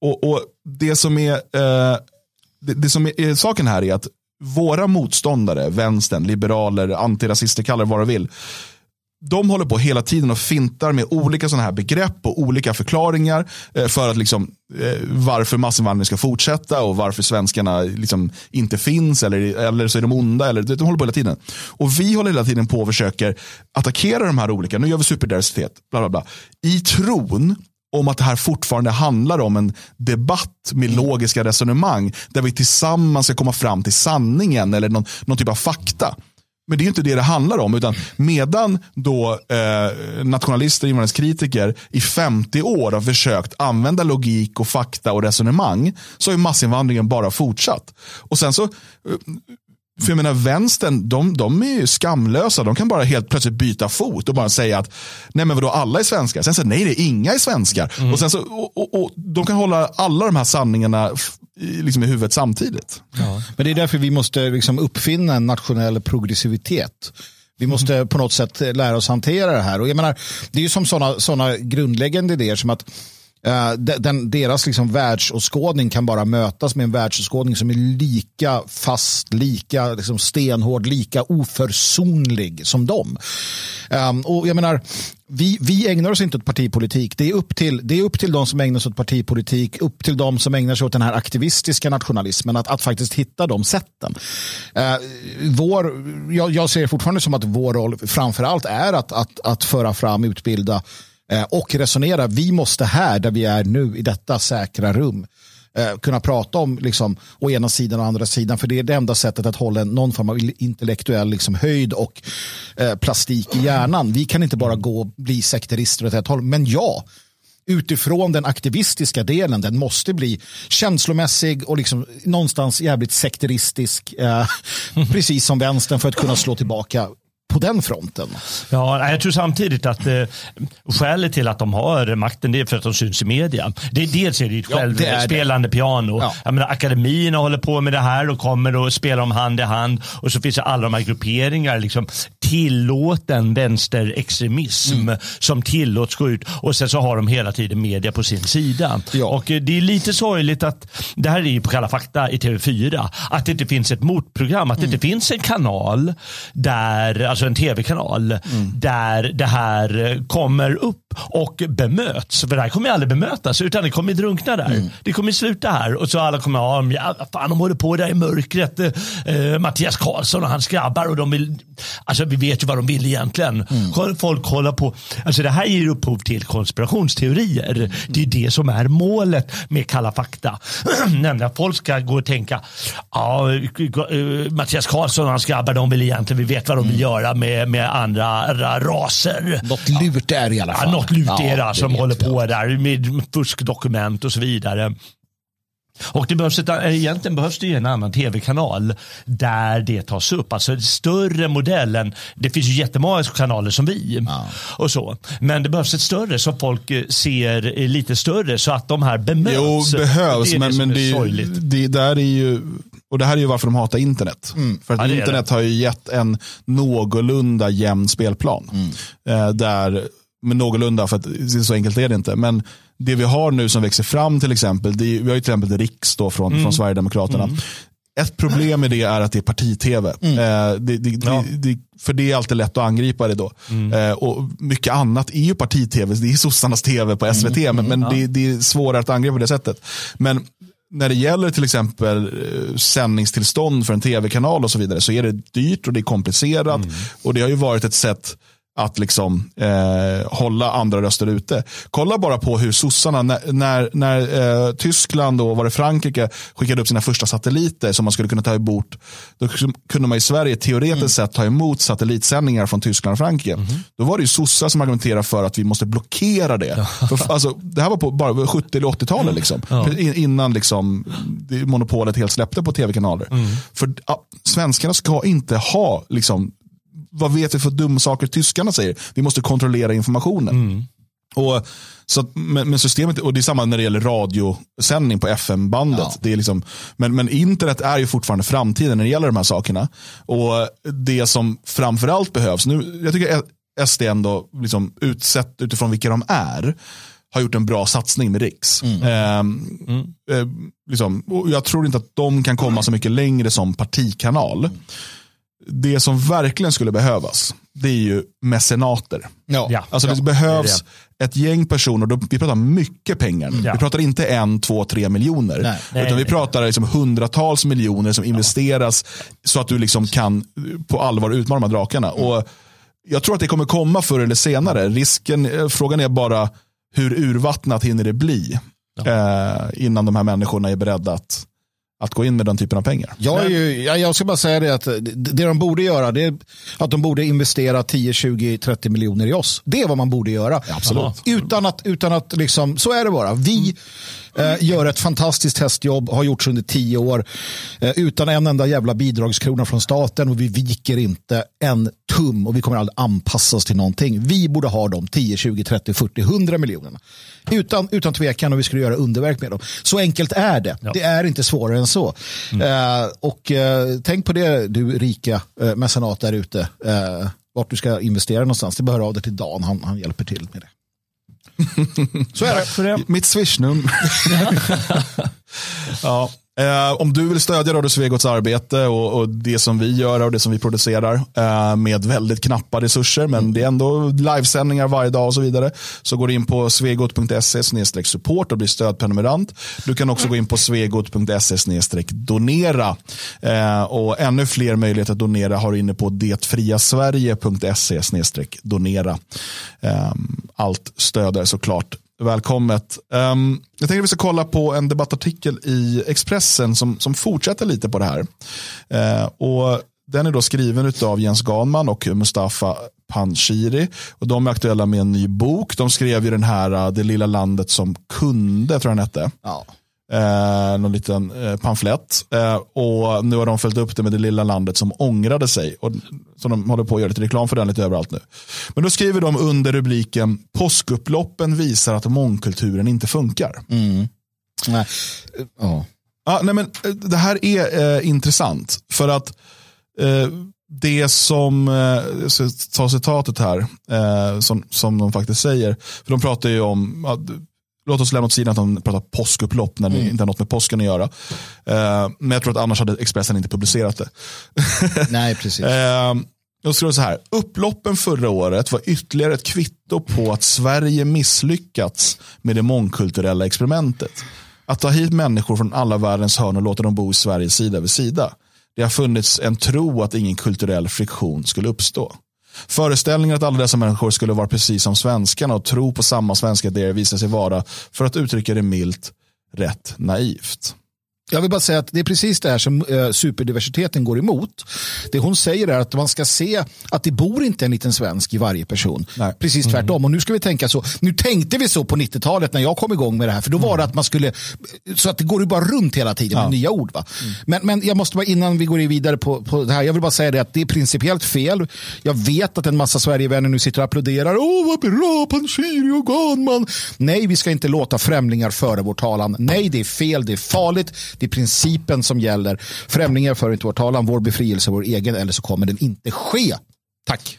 och, och det som är eh, det, det, som är, är saken här är att våra motståndare, vänstern, liberaler, antirasister, kallar det vad du vill de håller på hela tiden och fintar med olika sådana här begrepp och olika förklaringar eh, för att liksom, eh, varför massinvandring ska fortsätta och varför svenskarna liksom inte finns eller, eller så är de onda. Eller, de håller på hela tiden. Och vi håller hela tiden på och försöker attackera de här olika, nu gör vi superdiversitet, bla bla bla, i tron om att det här fortfarande handlar om en debatt med logiska resonemang där vi tillsammans ska komma fram till sanningen eller någon, någon typ av fakta. Men det är inte det det handlar om. Utan medan då eh, nationalister, invandringskritiker i 50 år har försökt använda logik och fakta och resonemang så har massinvandringen bara fortsatt. Och sen så eh, för jag menar vänstern, de, de är ju skamlösa. De kan bara helt plötsligt byta fot och bara säga att nej men vadå alla är svenskar. Sen säger nej det är inga är svenskar. Mm. Och sen så, och, och, och, de kan hålla alla de här sanningarna liksom i huvudet samtidigt. Ja. Men det är därför vi måste liksom uppfinna en nationell progressivitet. Vi måste mm. på något sätt lära oss hantera det här. Och jag menar, det är ju som sådana såna grundläggande idéer som att Eh, den, deras liksom världsåskådning kan bara mötas med en världsåskådning som är lika fast, lika liksom stenhård, lika oförsonlig som dem. Um, och jag menar, vi, vi ägnar oss inte åt partipolitik. Det är, upp till, det är upp till de som ägnar sig åt partipolitik, upp till de som ägnar sig åt den här aktivistiska nationalismen, att, att faktiskt hitta de sätten. Uh, vår, jag, jag ser fortfarande som att vår roll framför allt är att, att, att föra fram, utbilda Eh, och resonera. Vi måste här, där vi är nu, i detta säkra rum, eh, kunna prata om liksom, å ena sidan och andra sidan. För det är det enda sättet att hålla någon form av intellektuell liksom, höjd och eh, plastik i hjärnan. Vi kan inte bara gå och bli sekterister åt ett håll. Men ja, utifrån den aktivistiska delen, den måste bli känslomässig och liksom någonstans jävligt sekteristisk, eh, [LAUGHS] precis som vänstern för att kunna slå tillbaka på den fronten. Ja, jag tror samtidigt att eh, skälet till att de har makten det är för att de syns i media. Det, dels är det ett ja, självspelande piano. Ja. Jag menar, akademierna håller på med det här och kommer och spelar dem hand i hand. Och så finns det alla de här grupperingar, liksom, tillåten vänsterextremism mm. som tillåts gå ut. Och sen så har de hela tiden media på sin sida. Ja. Och eh, det är lite sorgligt att, det här är ju på Kalla fakta i TV4, att det inte finns ett motprogram, att det mm. inte finns en kanal där alltså en tv-kanal, mm. där det här kommer upp. och bemöts. För det här kommer aldrig bemötas utan det kommer drunkna där. Mm. Det kommer sluta här och så alla kommer, ja, ja fan de håller på där i mörkret. Eh, Mattias Karlsson och hans grabbar och de vill, alltså vi vet ju vad de vill egentligen. Mm. Folk håller på, alltså det här ger upphov till konspirationsteorier. Det är det som är målet med Kalla fakta. [CLEARS THROAT] Nämligen att folk ska gå och tänka, ja, eh, Mattias Karlsson och hans grabbar, de vill egentligen, vi vet vad de Mm. vill göra med, med andra ra- raser. Något lurt är i alla fall. Ja, något är Ja, det det som vet håller på där med fuskdokument och så vidare. Och det behövs ett, egentligen behövs det ju en annan tv-kanal där det tas upp. Alltså större modell än, det finns ju jättemånga kanaler som vi. Och så. Men det behövs ett större så folk eh, ser eh, lite större så att de här bemöts. Jo, behövs, det är men, som men är det, är det, där är ju, och det här är ju varför de hatar internet. För att Ja, det internet har ju gett en någorlunda jämn spelplan. Eh, där, men någorlunda, för att så enkelt är det inte. Men det vi har nu som växer fram till exempel, det är, vi har ju till exempel Riks då från, från Sverigedemokraterna. Ett problem med det är att det är parti-tv. Eh, det, det, Ja. det, det, för det är alltid lätt att angripa det då. Eh, och mycket annat är ju parti-tv, det är sossarnas tv på SVT, men, men det, det är svårare att angripa på det sättet. Men när det gäller till exempel eh, sändningstillstånd för en tv-kanal och så vidare så är det dyrt och det är komplicerat. Och det har ju varit ett sätt att liksom eh, hålla andra röster ute. Kolla bara på hur sossarna, när, när, när eh, Tyskland och var det Frankrike skickade upp sina första satelliter som man skulle kunna ta emot. Då kunde man i Sverige teoretiskt sett ta emot satellitsändningar från Tyskland och Frankrike. Då var det ju sossar som argumenterade för att vi måste blockera det. För, alltså, det här var på bara 70 eller 80-talet. Liksom. In- Innan liksom, monopolet helt släppte på tv-kanaler. För ja, svenskarna ska inte ha liksom, vad vet vi för dumma saker tyskarna säger? Vi måste kontrollera informationen. Och, så att, men, men systemet, och det är samma när det gäller radiosändning på FM-bandet. Ja. Det är liksom, men, men internet är ju fortfarande framtiden när det gäller de här sakerna. Och det som framförallt behövs, nu, jag tycker SD ändå, liksom, utsett utifrån vilka de är, har gjort en bra satsning med Riks. Ehm, eh, liksom, och jag tror inte att de kan komma så mycket längre som partikanal. Det som verkligen skulle behövas, det är ju mecenater. Ja. Ja. Alltså det Ja, behövs ett gäng personer, då, vi pratar mycket pengar. nu. Ja. Vi pratar inte en, två, tre miljoner. Nej. utan Nej, vi nej. pratar liksom hundratals miljoner som investeras så att du liksom kan på allvar utmana de här drakarna. Och jag tror att det kommer komma förr eller senare. Risken, eh, frågan är bara hur urvattnat hinner det bli eh, innan de här människorna är beredda att, att gå in med den typen av pengar. Jag, är ju, jag, jag ska bara säga det att det, de borde göra det är att de borde investera 10, 20, 30 miljoner i oss. Det är vad man borde göra. absolut. Utan att, utan att liksom, så är det bara. Vi eh, gör ett fantastiskt hästjobb, har gjorts under tio år eh, utan en enda jävla bidragskrona från staten och vi viker inte en tum och vi kommer aldrig anpassa oss till någonting. Vi borde ha de 10, 20, 30, 40, 100 miljonerna. Utan, utan tvekan och vi skulle göra underverk med dem. Så enkelt är det. Det är inte svårare än så. Eh, och eh, tänk på det du rika eh, mecenat där ute. Eh, vart du ska investera någonstans. Det behöver av dig till Dan. Han, han hjälper till med det. Så är det. För det. Mitt swishnummer. [LAUGHS] [LAUGHS] ja. Eh, om du vill stödja Radio Svegots arbete och, och det som vi gör och det som vi producerar eh, med väldigt knappa resurser, men det är ändå livesändningar varje dag och så vidare, så går du in på svegot.se support och blir stödprenumerant. Du kan också gå in på svegot.se donera eh, och ännu fler möjligheter att donera har du inne på detfriasverige.se donera. Eh, allt stöd är såklart välkommet. Um, jag tänkte att vi ska kolla på en debattartikel i Expressen som, som fortsätter lite på det här. Uh, och den är då skriven av Jens Ganman och Mustafa Panshiri. Och de är aktuella med en ny bok. De skrev ju den här uh, Det lilla landet som kunde, tror jag den hette. Ja. Eh, någon liten eh, pamflett. Eh, och nu har de följt upp det med det lilla landet som ångrade sig. Och, så de håller på att göra lite reklam för den lite överallt nu. Men då skriver de under rubriken Påskupploppen visar att mångkulturen inte funkar. Nej. Eh, Ja. Ja, nej men, eh, det här är eh, intressant. För att eh, det som, jag ska ta citatet här, eh, som, som de faktiskt säger. För de pratar ju om, låt oss lämna åt sidan att de pratar påskupplopp när det inte har något med påsken att göra. Eh, men jag tror att annars hade Expressen inte publicerat det. [LAUGHS] Nej, precis. Eh, står det så här. Upploppen förra året var ytterligare ett kvitto på att Sverige misslyckats med det mångkulturella experimentet. Att ta hit människor från alla världens hörn och låta dem bo i Sverige sida vid sida. Det har funnits en tro att ingen kulturell friktion skulle uppstå. Föreställningen att alla dessa människor skulle vara precis som svenskarna och tro på samma svenska idéer visar sig vara, för att uttrycka det milt, rätt naivt. Jag vill bara säga att det är precis det här som eh, superdiversiteten går emot. Det hon säger är att man ska se att det bor inte en liten svensk i varje person. Nej. Precis tvärtom. Och nu ska vi tänka så. Nu tänkte vi så på 90-talet när jag kom igång med det här. För då var det att man skulle, så att det går ju bara runt hela tiden med nya ord. Va? Men, men jag måste bara innan vi går vidare på, på det här. Jag vill bara säga det att det är principiellt fel. Jag vet att en massa Sverigevänner nu sitter och applåderar. Åh vad bra Panshiri och Ganman. Nej, vi ska inte låta främlingar föra vår talan. Nej, det är fel. Det är farligt. Det är principen som gäller. Främlingar för inte vår talan, vår befrielse, vår egen, eller så kommer den inte ske. Tack.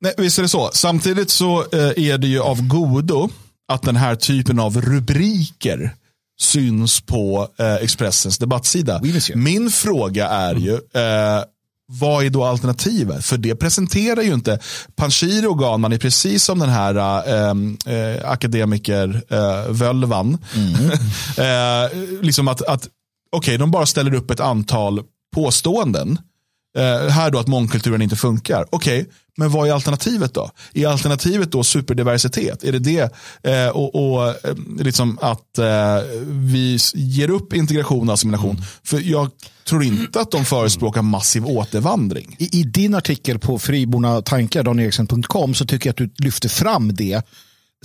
Nej, visst är det så. Samtidigt så eh, är det ju av godo att den här typen av rubriker syns på eh, Expressens debattsida. Min fråga är ju, eh, vad är då alternativet? För det presenterar ju inte, Panshiri och Ganman är precis som den här eh, eh, akademiker eh, Völvan. [LAUGHS] eh, liksom att, att okej, de bara ställer upp ett antal påståenden. Eh, här då att mångkulturen inte funkar. Okej, men vad är alternativet då? Är alternativet då superdiversitet? Är det det? Eh, och och eh, liksom att eh, vi ger upp integration och assimilation? För jag tror inte att de förespråkar massiv återvandring. I, I din artikel på friborna tankar, så tycker jag att du lyfter fram det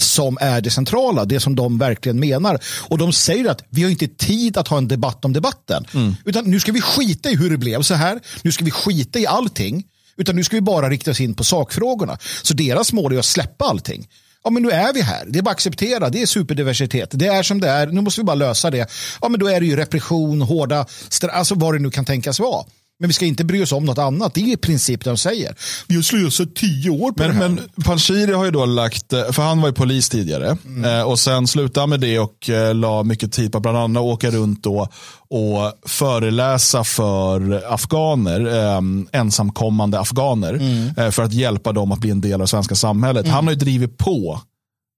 som är det centrala, det som de verkligen menar. Och de säger att vi har inte tid att ha en debatt om debatten. Utan nu ska vi skita i hur det blev så här. Nu ska vi skita i allting. Utan nu ska vi bara rikta oss in på sakfrågorna. Så deras mål är att släppa allting. Ja, men nu är vi här. Det är bara att acceptera. Det är superdiversitet. Det är som det är. Nu måste vi bara lösa det. Ja, men då är det ju repression, hårda, stra- alltså vad det nu kan tänkas vara. Men vi ska inte bry oss om något annat. Det är i princip det de säger. Vi har slösat tio år på det Men, här. men Panshiri har ju då lagt, eh, för han var ju polis tidigare, eh, och sen slutade med det och eh, la mycket tid på att bland annat åka runt då och föreläsa för afghaner, eh, ensamkommande afghaner, eh, för att hjälpa dem att bli en del av det svenska samhället. Han har ju drivit på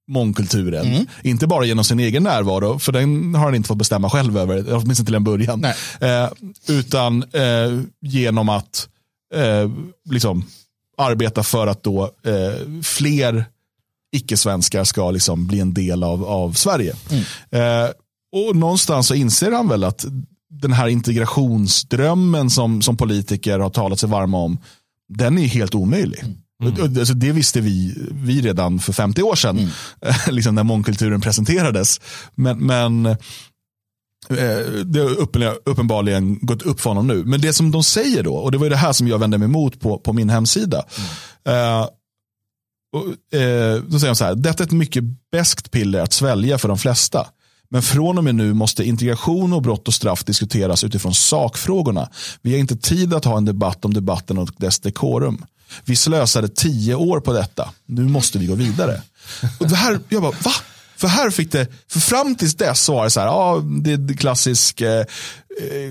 mångkulturen. Inte bara genom sin egen närvaro, för den har han inte fått bestämma själv över, åtminstone till en början. Eh, utan eh, genom att eh, liksom, arbeta för att då eh, fler icke-svenskar ska liksom bli en del av, av Sverige. Eh, och någonstans så inser han väl att den här integrationsdrömmen som, som politiker har talat sig varma om, den är helt omöjlig. Och- och- Alltså det visste vi, vi redan för 50 år sedan, [LAUGHS] liksom när mångkulturen presenterades. Men, men eh, det har uppen- uppenbarligen gått upp för honom nu. Men det som de säger då, och det var det här som jag vände mig emot på, på min hemsida. Eh, och, eh, då säger de så här, detta är ett mycket beskt piller att svälja för de flesta. Men från och med nu måste integration och brott och straff diskuteras utifrån sakfrågorna. Vi har inte tid att ha en debatt om debatten och dess dekorum. Vi slösade tio år på detta. Nu måste vi gå vidare. Och det här, jag bara, va? För här fick det, för fram tills dess så var det så här, ja, det är klassisk eh, eh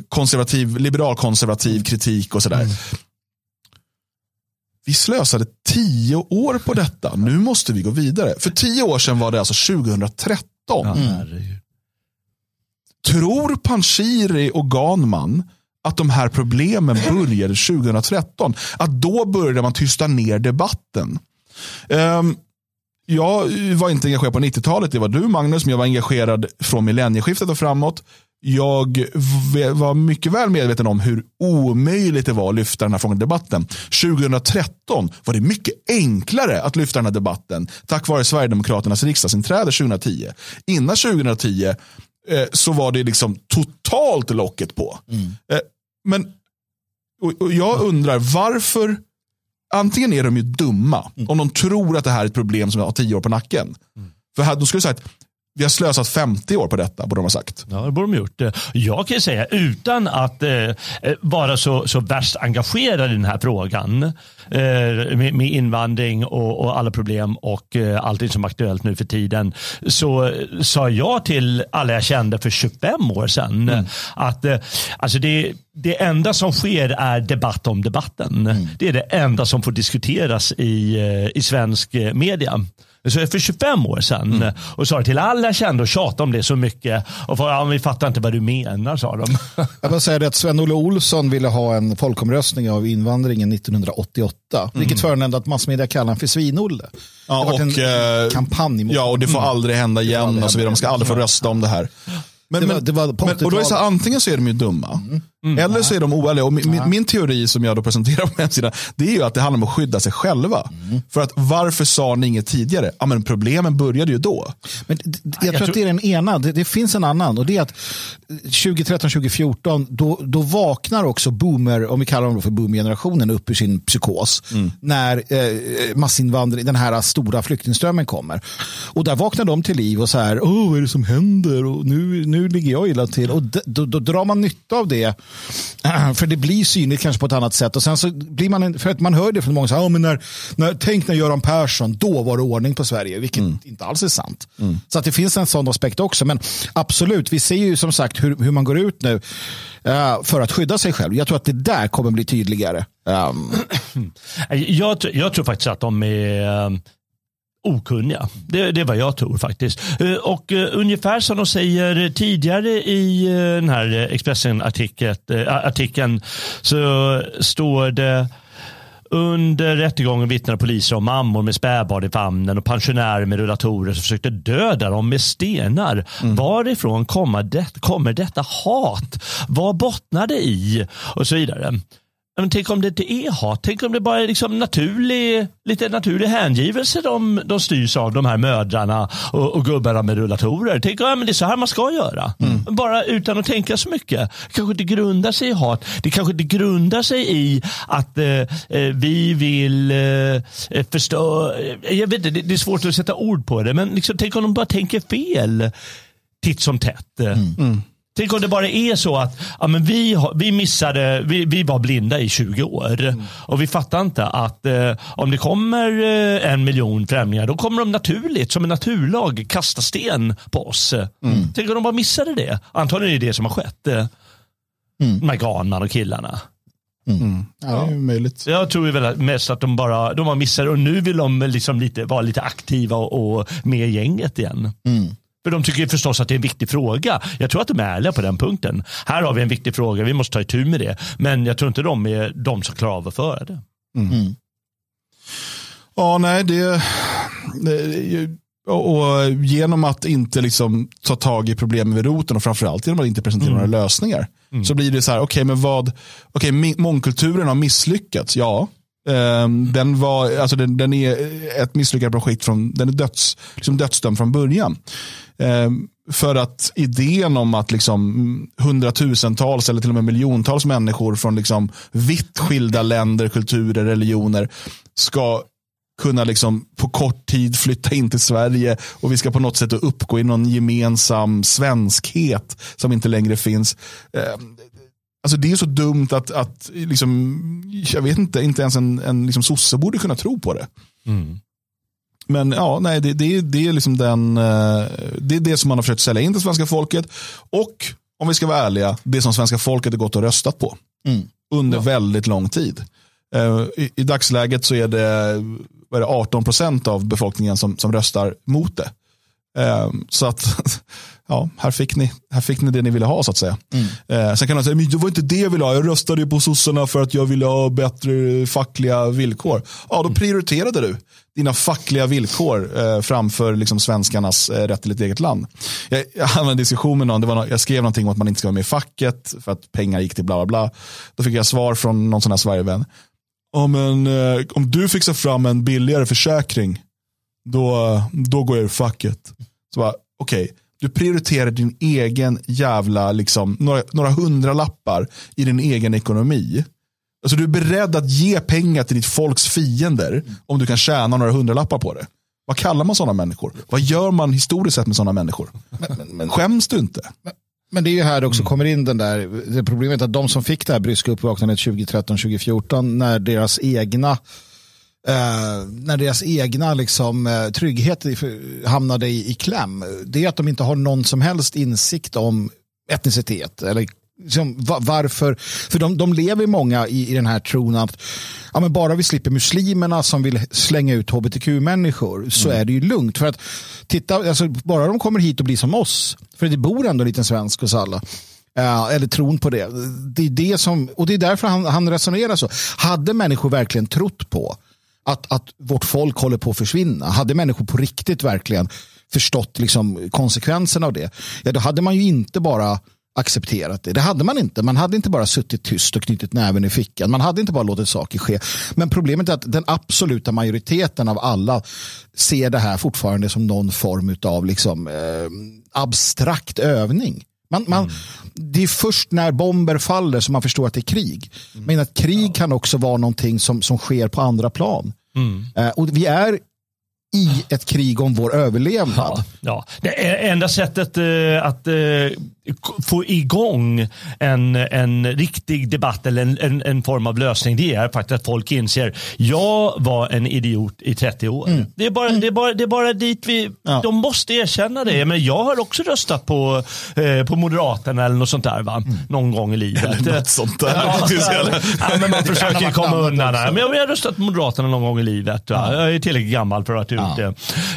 konservativ, liberalkonservativ kritik och sådär. Vi slösade tio år på detta. Nu måste vi gå vidare. För tio år sedan var det alltså 2013. Herregud. Tror Panshiri och Ganman att de här problemen började 2013? Att då började man tysta ner debatten. Um, jag var inte engagerad på 90-talet, det var du Magnus, men jag var engagerad från millennieskiftet och framåt. Jag var mycket väl medveten om hur omöjligt det var att lyfta den här frågan i debatten. 2013 var det mycket enklare att lyfta den här debatten tack vare Sverigedemokraternas riksdagsinträde 2010. Innan 2010 eh, så var det liksom totalt locket på. Eh, men och, och jag undrar varför, antingen är de ju dumma om de tror att det här är ett problem som har tio år på nacken. För här, då skulle jag säga att vi har slösat 50 år på detta, borde de ha sagt. Ja, det borde de gjort. Jag kan säga utan att eh, vara så, så värst engagerad i den här frågan eh, med, med, invandring och, och, alla problem och eh, allting som är aktuellt nu för tiden så sa jag till alla jag kände för 25 år sedan mm. att eh, alltså det, det enda som sker är debatt om debatten. Mm. Det är det enda som får diskuteras i, eh, i svensk eh, media. Så för 25 år sedan mm. och sa till alla kände och tjatade om det så mycket. Och för, ja, vi fattar inte vad du menar, sa de. [LAUGHS] Jag vill säga det att Sven-Olle Olsson ville ha en folkomröstning av invandringen 1988. Mm. Vilket föranledde att massmedia kallade honom för Svin-Olle. Ja, och, en eh, kampanj mot Ja, och det får aldrig hända igen. Och så vidare. De ska aldrig få rösta om det här. Men, det var, det var men, och då är så, antingen så är de ju dumma. Mm. Mm. Eller så är de oärliga. Och min, ja. min, teori som jag då presenterar [LAUGHS] på hemsidan, det är ju att det handlar om att skydda sig själva. Mm. För att varför sa ni inget tidigare? Ja, men problemen började ju då. Men jag, jag tror att det är den ena. Det, det, finns en annan. Och det är att 2013-2014, då, då vaknar också boomer, om vi kallar dem för boomergenerationen, upp ur sin psykos. Mm. När eh, massinvandring, den här stora flyktingströmmen kommer. Och där vaknar de till liv och så här, Åh, vad är det som händer? Och nu, nu ligger jag illa till. Och då, då, då drar man nytta av det [CLEARS THROAT] För det blir synligt kanske på ett annat sätt. Och sen så blir man, för att man hör det från många, så här, oh, men när, när, tänk när Göran Persson, då var det ordning på Sverige, vilket mm. inte alls är sant. Mm. Så att det finns en sån aspekt också. Men absolut, vi ser ju som sagt hur, hur man går ut nu uh, för att skydda sig själv. Jag tror att det där kommer bli tydligare. Um. [CLEARS THROAT] Jag, jag, tror faktiskt att de är okunniga. Det, det är vad jag tror faktiskt. Eh, och uh, ungefär som de säger tidigare i uh, den här Expressen-artikeln så står det under rättegången vittnade poliser om mammor med spädbarn i famnen och pensionärer med rullatorer som försökte döda dem med stenar. Mm. Varifrån kommer, det, kommer detta hat? Vad bottnar det i? Och så vidare. Men tänk om det inte är hat. Tänk om det bara är liksom naturlig, lite naturlig hängivelse de, de styrs av, de här mödrarna och, och gubbarna med rullatorer. Tänk ja, men det är så här man ska göra. Mm. Bara utan att tänka så mycket. Kanske inte grundar sig i hat. Det kanske inte grundar sig i att eh, eh vi vill eh, förstöra. Jag vet inte, det, det är svårt att sätta ord på det. Men liksom, tänk om de bara tänker fel titt som tätt. Mm. Mm. Tänk om det bara är så att ja, men vi, vi missade, vi, vi var blinda i 20 år mm. och vi fattar inte att eh, om det kommer eh, en miljon främlingar då kommer de naturligt, som en naturlag, kasta sten på oss. Mm. Tänk om de bara missade det. Antagligen är det det som har skett. Eh, mm. De här Ganman och killarna. Mm. mm. Ja, det är möjligt. Jag tror väl mest att de bara de har missat och nu vill de liksom lite, vara lite aktiva och, och med gänget igen. Mm. För de tycker förstås att det är en viktig fråga. Jag tror att de är ärliga på den punkten. Här har vi en viktig fråga, vi måste ta itu med det. Men jag tror inte de är de som klarar av att föra det. Mm. Mm. Ja, nej, det, det och, genom att inte liksom ta tag i problemen vid roten och framförallt genom att inte presentera mm. några lösningar. Mm. Så blir det så här, okej, okay, men vad, okej, okay, mångkulturen har misslyckats, ja. Um, den, var, alltså den, den, är ett misslyckat projekt, från, den är döds, liksom dödsdömd från början. Ehm, för att idén om att liksom hundratusentals eller till och med miljontals människor från liksom vitt skilda länder, kulturer, religioner ska kunna liksom på kort tid flytta in till Sverige och vi ska på något sätt uppgå i någon gemensam svenskhet som inte längre finns. Ehm, alltså det är så dumt att, att liksom, jag vet inte, inte ens en, en liksom sosse borde kunna tro på det. Mm. Men ja, nej, det, det, det är liksom den, eh, det är det som man har försökt sälja in till svenska folket. Och om vi ska vara ärliga, det som svenska folket har gått och röstat på. Mm. Under ja. väldigt lång tid. Eh, I, I, dagsläget så är det, är det 18 procent av befolkningen som, som röstar mot det. Eh, så att, [LAUGHS] ja, här fick, ni, här fick ni det ni ville ha så att säga. Mm. Sen kan man säga, men det var inte det jag ville ha. Jag röstade ju på sossarna för att jag ville ha bättre fackliga villkor. Ja, då prioriterade du dina fackliga villkor eh, framför liksom, svenskarnas eh, rätt till ett eget land. Jag, jag hade en diskussion med någon, det var no jag skrev någonting om att man inte ska vara med i facket för att pengar gick till bla bla bla. Då fick jag svar från någon sån här Sverigevän. Oh, men, eh, om du fixar fram en billigare försäkring, då, då går jag ur facket. Så bara, okej, okay, du prioriterar din egen jävla, liksom, några, några hundralappar i din egen ekonomi Alltså du är beredd att ge pengar till ditt folks fiender mm. om du kan tjäna några hundralappar på det. Vad kallar man sådana människor? Vad gör man historiskt sett med sådana människor? Skäms du inte? Men det är ju här det också kommer in den där, det problemet att de som fick det här bryska uppvaknandet 2013-2014 när deras egna eh, när deras egna liksom, eh, trygghet hamnade i, i kläm, det är att de inte har någon som helst insikt om etnicitet eller liksom, varför, för de, de lever många i, i den här tron att ja, men bara vi slipper muslimerna som vill slänga ut hbtq-människor så mm. är det ju lugnt. För att titta, alltså, bara de kommer hit och blir som oss, för det bor ändå en liten svensk hos alla. Uh, eller tron på det. Det är det som, och det är därför han, han resonerar så. Hade människor verkligen trott på att, att vårt folk håller på att försvinna, hade människor på riktigt verkligen förstått liksom, konsekvenserna av det, ja, då hade man ju inte bara accepterat det. Det hade man inte. Man hade inte bara suttit tyst och knutit näven i fickan. Man hade inte bara låtit saker ske. Men problemet är att den absoluta majoriteten av alla ser det här fortfarande som någon form av liksom, eh, abstrakt övning. Man, man, mm. Det är först när bomber faller som man förstår att det är krig. Mm. Men att krig ja. kan också vara någonting som, som sker på andra plan. Mm. Eh, och vi är i ett krig om vår överlevnad. Ja, ja. Det enda sättet eh, att eh, få igång en, en riktig debatt eller en, en, en, form av lösning det är faktiskt att folk inser jag var en idiot i 30 år. Mm. Det, är bara, det, är bara, det är bara dit vi, ja. de måste erkänna det. Men jag har också röstat på, eh, på Moderaterna eller något sånt där va? Mm. någon gång i livet. Eller något sånt där. [LAUGHS] Ja, men man [LAUGHS] försöker komma undan. Men jag, har röstat på Moderaterna någon gång i livet. Va? Jag är tillräckligt gammal för att ha gjort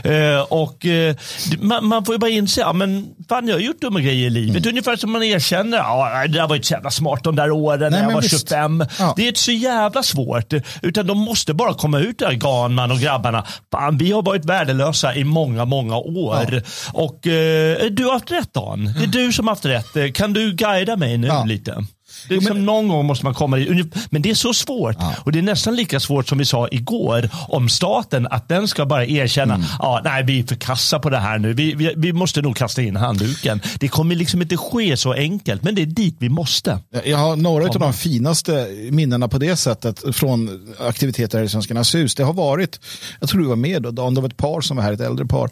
det. Eh, och, eh, man, man, får ju bara inse, ja, men fan jag har gjort dumma grejer i livet. Mm. Ungefär som man erkänner, ja, det där var inte så jävla smart de där åren när jag var visst. 25. Ja. Det är inte så jävla svårt. Utan de måste bara komma ut där, Ganman och grabbarna. Fan, vi har varit värdelösa i många, många år. Ja. Och eh, du har haft rätt Dan. Det är du som har haft rätt. Kan du guida mig nu lite? Det är liksom, någon gång måste man komma dit. Men det är så svårt. Ja. Och det är nästan lika svårt som vi sa igår om staten. Att den ska bara erkänna, mm. ja, nej vi är för kassa på det här nu. Vi, vi, vi, måste nog kasta in handduken. Det kommer liksom inte ske så enkelt. Men det är dit vi måste. Jag har några av de finaste minnena på det sättet från aktiviteter i Svenskarnas hus. Det har varit, jag tror du var med då, Dan, det var ett par som var här, ett äldre par.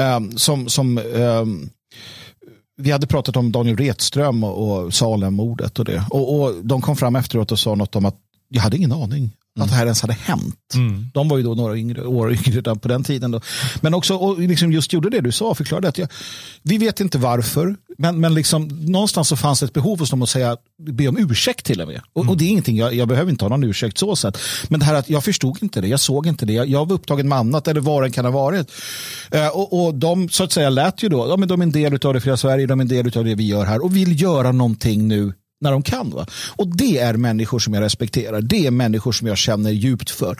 Um, som, som um, vi hade pratat om Daniel Retström och, och Salem-mordet och det. Och, och de kom fram efteråt och sa något om att jag hade ingen aning att det här ens hade hänt. Mm. De var ju då några yngre, år yngre på den tiden. Då. Men också och liksom just gjorde det du sa, förklarade att jag, vi vet inte varför, men, men liksom, någonstans så fanns ett behov hos dem att säga, be om ursäkt till och med. Och, mm. och det är ingenting, jag, jag, behöver inte ha någon ursäkt så sett. Men det här att jag förstod inte det, jag såg inte det, jag, jag var upptagen med annat eller vad det kan ha varit. Uh, och, och de så att säga lät ju då, ja, men de är en del av det fria Sverige, de är en del av det vi gör här och vill göra någonting nu när de kan. Va? Och det är människor som jag respekterar. Det är människor som jag känner djupt för.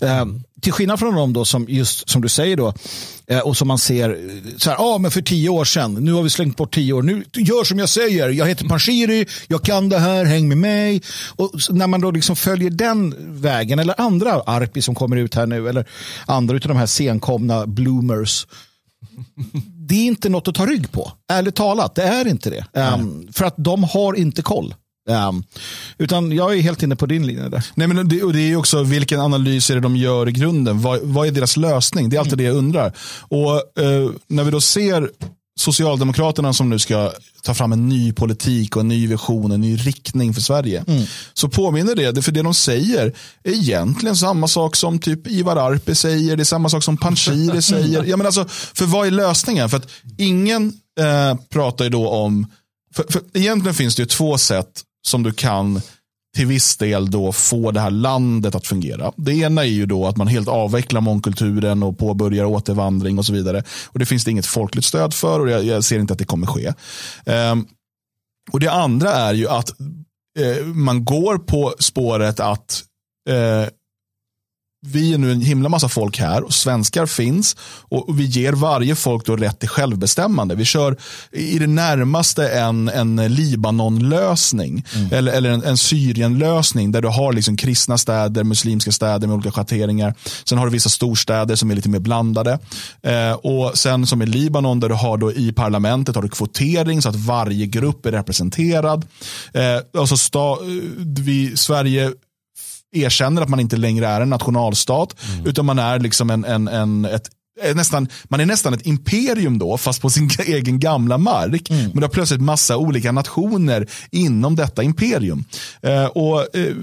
Eh, till skillnad från dem då som just som du säger då eh, och som man ser eh, så här, ah, men för tio år sedan, nu har vi slängt bort tio år, nu gör som jag säger, jag heter Panshiri, jag kan det här, häng med mig. Och när man då liksom följer den vägen eller andra Arpi som kommer ut här nu eller andra av de här senkomna bloomers det är inte något att ta rygg på. Ärligt talat, det är inte det. Um, för att de har inte koll. Um, utan jag är helt inne på din linje där. Nej, men det, och det är också vilken analys är det de gör i grunden. Vad, vad är deras lösning? Det är alltid mm. det jag undrar. Och uh, När vi då ser Socialdemokraterna som nu ska ta fram en ny politik och en ny vision, en ny riktning för Sverige. Mm. Så påminner det, för det de säger är egentligen samma sak som typ Ivar Arpi säger, det är samma sak som Panshiri [LAUGHS] säger. Ja, men alltså, för vad är lösningen? För att ingen eh, pratar ju då om, för, för egentligen finns det ju två sätt som du kan till viss del då få det här landet att fungera. Det ena är ju då att man helt avvecklar mångkulturen och påbörjar återvandring och så vidare. Och Det finns det inget folkligt stöd för och jag, jag ser inte att det kommer ske. Um, och Det andra är ju att uh, man går på spåret att uh, vi är nu en himla massa folk här och svenskar finns och vi ger varje folk då rätt till självbestämmande. Vi kör i det närmaste en, en Libanon-lösning mm. eller, eller en, en Syrien-lösning där du har liksom kristna städer, muslimska städer med olika schatteringar. Sen har du vissa storstäder som är lite mer blandade. Eh, och sen som i Libanon där du har då i parlamentet har du kvotering så att varje grupp är representerad. Eh, alltså sta, vi, Sverige erkänner att man inte längre är en nationalstat, mm. utan man är liksom en, en, en, ett nästan, man är nästan ett imperium då, fast på sin [LAUGHS] egen gamla mark. Men det har plötsligt massa olika nationer inom detta imperium. Eh, och eh,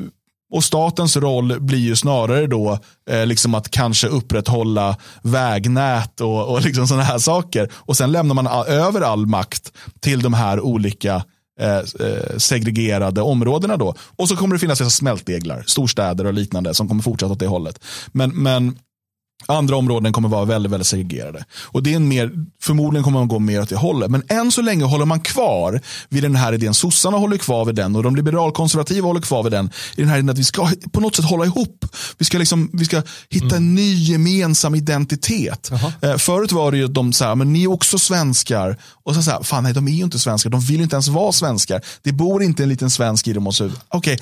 och statens roll blir ju snarare då eh, liksom att kanske upprätthålla vägnät och, och liksom sådana här saker. Och sen lämnar man över all makt till de här olika Eh, eh, segregerade områdena då. Och så kommer det finnas dessa smältdeglar, storstäder och liknande som kommer fortsätta åt det hållet. Men, men Andra områden kommer vara väldigt, väldigt segregerade. Och det är en mer, förmodligen kommer man gå mer åt det hållet. Men än så länge håller man kvar vid den här idén. Sossarna håller kvar vid den och de liberalkonservativa håller kvar vid den. I den här idén att vi ska på något sätt hålla ihop. Vi ska, liksom, vi ska hitta en ny gemensam identitet. Eh, förut var det ju att de sa, men ni är också svenskar. Och så säger fan nej de är ju inte svenskar. De vill inte ens vara svenskar. Det bor inte en liten svensk i dem. Okej,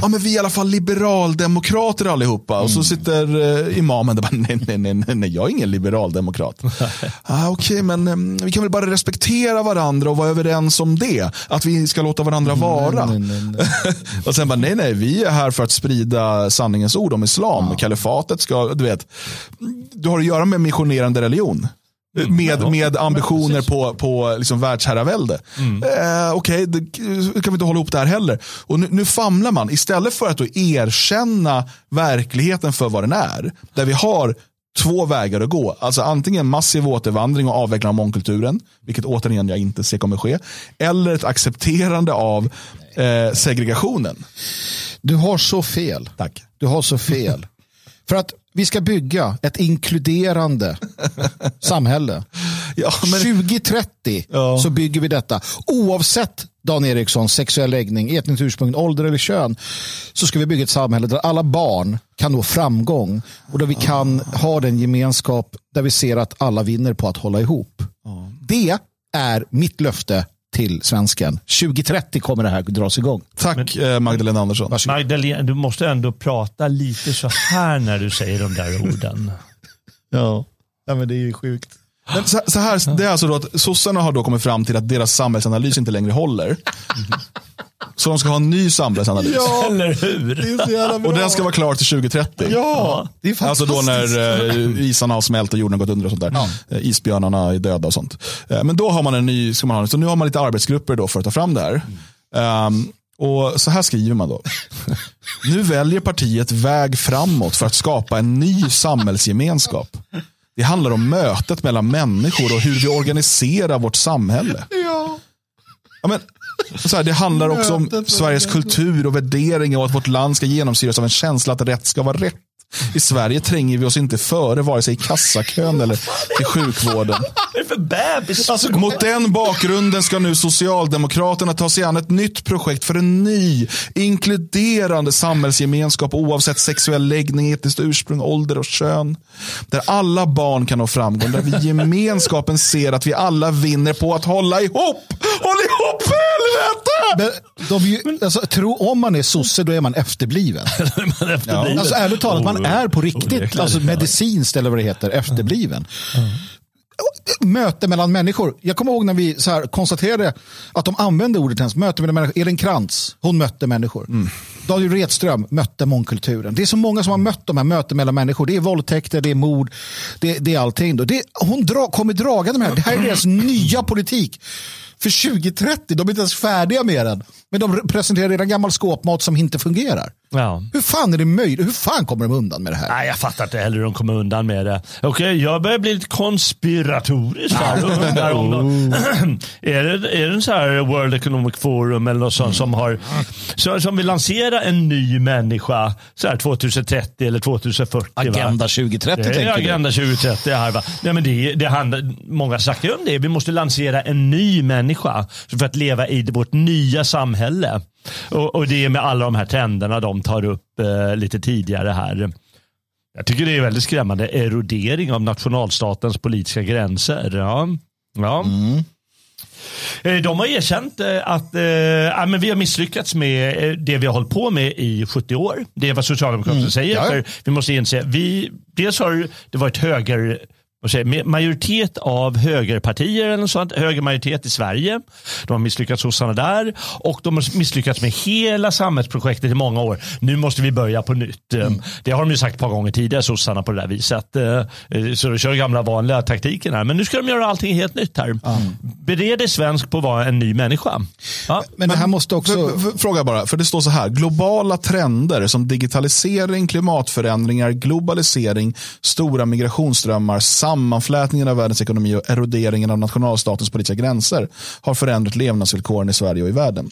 ja, men vi är i alla fall liberaldemokrater allihopa. Och så sitter eh, imamen där bara, [LAUGHS] nej, nej, nej, nej, nej, jag är ingen liberaldemokrat. [LAUGHS] ah, Okej, men eh, vi kan väl bara respektera varandra och vara överens om det. Att vi ska låta varandra vara. [LAUGHS] och sen bara, nej, nej, vi är här för att sprida sanningens ord om islam. Kalifatet ska, du vet, du har att göra med missionerande religion. Med, med ambitioner på, på liksom världsherravälde. Eh, Okej, det kan vi inte hålla ihop det här heller. Och nu, nu famlar man, istället för att då erkänna verkligheten för vad den är, där vi har två vägar att gå. Alltså antingen massiv återvandring och avveckling av mångkulturen, vilket återigen jag inte ser kommer ske, eller ett accepterande av eh, segregationen. Du har så fel. Tack. Du har så fel. [LAUGHS] För att vi ska bygga ett inkluderande [LAUGHS] samhälle. Ja, men, 2030 Ja. så bygger vi detta. Oavsett Dan Eriksson, sexuell läggning, etniskt ursprung, ålder eller kön så ska vi bygga ett samhälle där alla barn kan nå framgång och där vi kan ha den gemenskap där vi ser att alla vinner på att hålla ihop. Det är mitt löfte till svensken. 2030 kommer det här dras igång. tack eh, Magdalena Andersson. Magdalena, du måste ändå prata lite så här när du säger de där orden. Ja, ja men det är ju sjukt. Men så, så här, det är alltså då att sossarna har då kommit fram till att deras samhällsanalys inte längre håller. Så de ska ha en ny samhällsanalys. Eller hur? [LAUGHS] Och den ska vara klar till 2030. Ja, det är Alltså fantastiskt. då när eh, isarna har smält och jorden har gått under och sånt där. Eh, isbjörnarna är döda och sånt. Eh, men då har man en ny, ska man ha, så nu har man lite arbetsgrupper då för att ta fram det här. Ehm, och så här skriver man då. [LAUGHS] Nu väljer partiet väg framåt för att skapa en ny samhällsgemenskap. Det handlar om mötet mellan människor och hur vi organiserar vårt samhälle. Ja. Ja, men, så här, det handlar också om Sveriges kultur och värderingar och att vårt land ska genomsyras av en känsla att rätt ska vara rätt. I Sverige tränger vi oss inte före vare sig i kassakön eller i sjukvården. Vad är det för bebis? Alltså, mot den bakgrunden ska nu Socialdemokraterna ta sig an ett nytt projekt för en ny, inkluderande samhällsgemenskap oavsett sexuell läggning, etniskt ursprung, ålder och kön. Där alla barn kan nå framgång, där vi gemenskapen ser att vi alla vinner på att hålla ihop. Håll ihop för helvete! Men de är ju, alltså, tro, om man är sosse då är man efterbliven. [LAUGHS] Efterbliven. Alltså ärligt talat, man är på oh, riktigt, klart. alltså medicinskt eller vad det heter, efterbliven. Möte mellan människor. Jag kommer ihåg när vi så här konstaterade att de använde ordet ens, möte mellan människor. Elin Krantz, hon mötte människor. Daniel Redström mötte mångkulturen. Det är så många som har mött de här möten mellan människor. Det är våldtäkter, det är mord, det, det är allting. Då. Det, hon dra, kommer med det här. Det här är deras nya politik. För 2030, de är inte ens färdiga med den. Men de presenterar redan gammal skåpmat som inte fungerar. Ja. Hur fan är det möjligt? Hur fan kommer de undan med det här? Nej, jag fattar inte heller hur de kommer undan med det. Okej, jag börjar bli lite konspiratorisk här. om de, [CLEARS THROAT] är, det, är det en så här World Economic Forum eller något sånt som, har, som, som vill lansera en ny människa så här 2030 eller 2040? va? Agenda 2030 Det är tänker Agenda 2030 här va. Nej, men det, det handlar, många snackar om det. Vi måste lansera en ny människa för att leva i vårt nya samhälle. Och, och det är med alla de här trenderna de tar upp eh, lite tidigare här. Jag tycker det är väldigt skrämmande. Erodering av nationalstatens politiska gränser. Ja. Ja. Eh, De har erkänt eh, att ja, men vi har misslyckats med det vi har hållit på med i 70 år. Det är vad Socialdemokraterna säger. Ja, vi måste inse, vi, dels har det varit höger majoritet av högerpartier eller sånt, högermajoritet i Sverige. De har misslyckats sossarna där och de har misslyckats med hela samhällsprojektet i många år. Nu måste vi börja på nytt. Mm. Det har de ju sagt ett par gånger tidigare, sossarna på det där viset. Eh, Så de kör gamla vanliga taktiken här. Men nu ska de göra allting helt nytt här. Bered dig svensk på att vara en ny människa. Ja. Men det här måste också... För, för, fråga bara, för det står så här. Globala trender som digitalisering, klimatförändringar, globalisering, stora migrationsströmmar, sammanflätningen av världens ekonomi och eroderingen av nationalstatens politiska gränser har förändrat levnadsvillkoren i Sverige och i världen.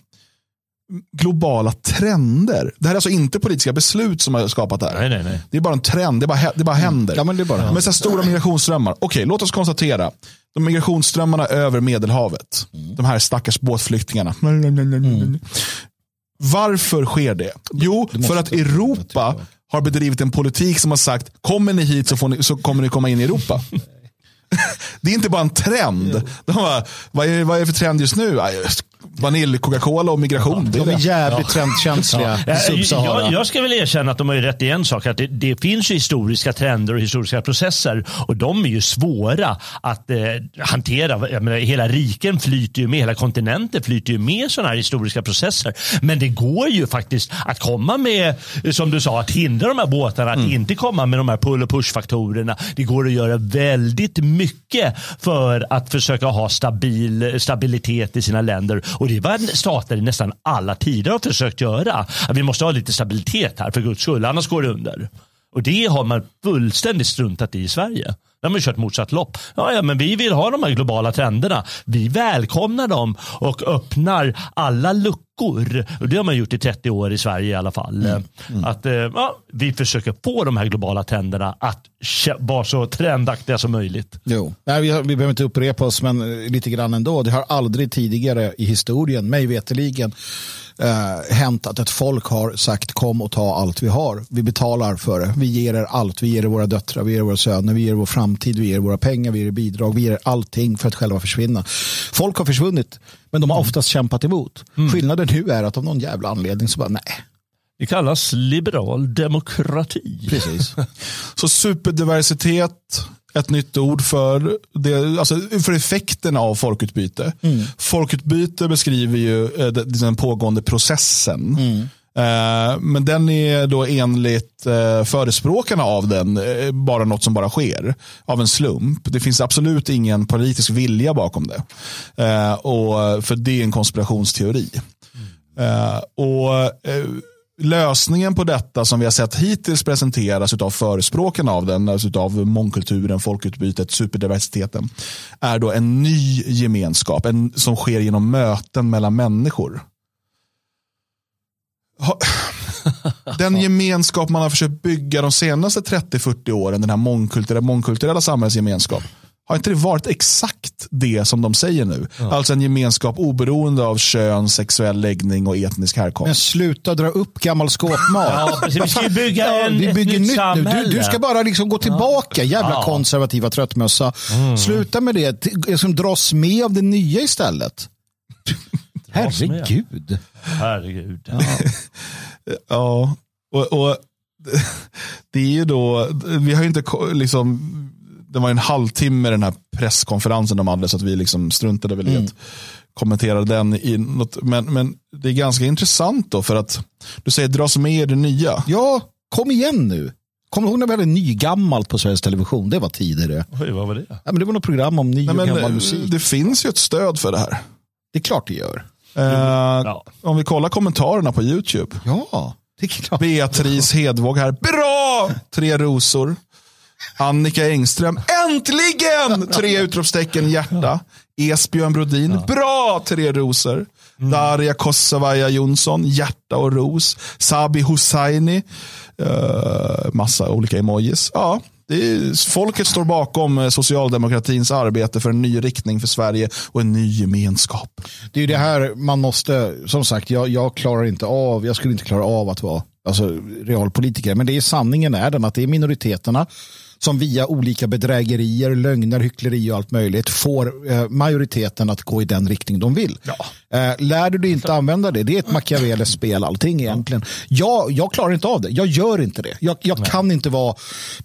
Globala trender. Det här är alltså inte politiska beslut som har skapat det här. Nej, nej, nej. Det är bara en trend, det bara, det bara händer. Ja, men det är bara- Men så stora migrationsströmmar. Okej, låt oss konstatera. De migrationsströmmarna över Medelhavet. De här stackars båtflyktingarna. Varför sker det? Jo, för att Europa har bedrivit en politik som har sagt, kommer ni hit så, ni, så kommer ni komma in i Europa. [LAUGHS] Det är inte bara en trend. De bara, vad, är, vad är det för trend just nu? Ja, Vanilj, Coca-Cola och migration. Det är De är jävligt trendkänsliga i Eh, Sub-Sahara. Jag, jag ska väl erkänna att de har ju rätt i en sak. Att det, det finns ju historiska trender och historiska processer. Och de är ju svåra att eh, hantera. Jag menar, hela riken flyter ju med, hela kontinenten flyter ju med sådana här historiska processer. Men det går ju faktiskt att komma med, som du sa, att hindra de här båtarna. Att inte komma med de här pull och push-faktorerna. Det går att göra väldigt mycket för att försöka ha stabil, stabilitet i sina länder. Och det är vad stater i nästan alla tider har försökt göra. Att vi måste ha lite stabilitet här för guds skull, annars går det under. Och det har man fullständigt struntat i i Sverige. Där har man kört motsatt lopp. Ja, ja, men vi vill ha de här globala trenderna. Vi välkomnar dem och öppnar alla luckor. Och det har man gjort i 30 år i Sverige i alla fall. Att eh, ja, Vi försöker få de här globala trenderna att vara så trendaktiga som möjligt. Jo. Nej, vi, har, vi behöver inte upprepa oss, men eh, lite grann ändå. Det har aldrig tidigare i historien, mig veterligen, eh, hänt att ett folk har sagt kom och ta allt vi har. Vi betalar för det. Vi ger er allt. Vi ger er våra döttrar, vi ger er våra söner, vi ger er vår framtid, vi ger er våra pengar, vi ger er bidrag, vi ger er allting för att själva försvinna. Folk har försvunnit, men de har oftast kämpat emot. Skillnaden nu är att av någon jävla anledning så bara nej. Det kallas liberal demokrati. Precis. [LAUGHS] Så superdiversitet, ett nytt ord för, det, alltså för effekten av folkutbyte. Folkutbyte beskriver ju eh, den pågående processen. Eh, Eh, men den är då enligt eh, förespråkarna av den eh, bara något som bara sker av en slump. Det finns absolut ingen politisk vilja bakom det. Och för det är en konspirationsteori. Mm. och Lösningen på detta som vi har sett hittills presenteras av förespråkarna av den, alltså av mångkulturen, folkutbytet, superdiversiteten, är då en ny gemenskap en, som sker genom möten mellan människor. [LAUGHS] Den gemenskap man har försökt bygga de senaste 30-40 åren, den här mångkulturella, mångkulturella samhällsgemenskap, har inte det varit exakt det som de säger nu? Alltså en gemenskap oberoende av kön, sexuell läggning och etnisk Men härkomst. sluta dra upp gammal skåpmat. [LAUGHS] Ja, precis. Vi ska ju bygga [LAUGHS] Ja, en, vi bygger nytt nytt nu. samhälle. Du, du ska bara liksom gå tillbaka, jävla Ja. konservativa tröttmössa. Sluta med det, liksom dras med av det nya istället. Herregud. Herregud. [LAUGHS] Ja, och, och [LAUGHS] det är ju då, vi har ju inte liksom, det var en halvtimme den här presskonferensen de hade så att vi liksom struntade väl i att kommentera den. I något, men, men det är ganska intressant då för att du säger dras med i det nya. Ja, kom igen nu. Kommer du ihåg när vi hade nygammalt på Sveriges Television? Det var tidigare. Oj, vad var det? Ja, men det var något program om ny Nej, och gammal eh, musik. det finns ju ett stöd för det här. Det är klart det gör. Eh, Om vi kollar kommentarerna på YouTube. Ja, det är klart. Beatrice Hedvåg här. Bra! Tre rosor. Annika Engström. Äntligen! Tre utropstecken hjärta. Esbjörn Brodin. Bra! Tre rosor. Darja Kossavaja Jonsson. Hjärta och ros. Sabi Hussaini. Uh, massa olika emojis. Ja, är, folket står bakom eh, socialdemokratins arbete för en ny riktning för Sverige och en ny gemenskap. Det är det här man måste, som sagt, jag, jag klarar inte av, jag skulle inte klara av att vara alltså, realpolitiker. Men det är sanningen är den att det är minoriteterna som via olika bedrägerier, lögner, hyckleri och allt möjligt får eh, majoriteten att gå i den riktning de vill. Eh, lär du dig inte använda det, det är ett Machiavellis spel allting egentligen. Jag, jag klarar inte av det, jag gör inte det. Jag, jag kan inte vara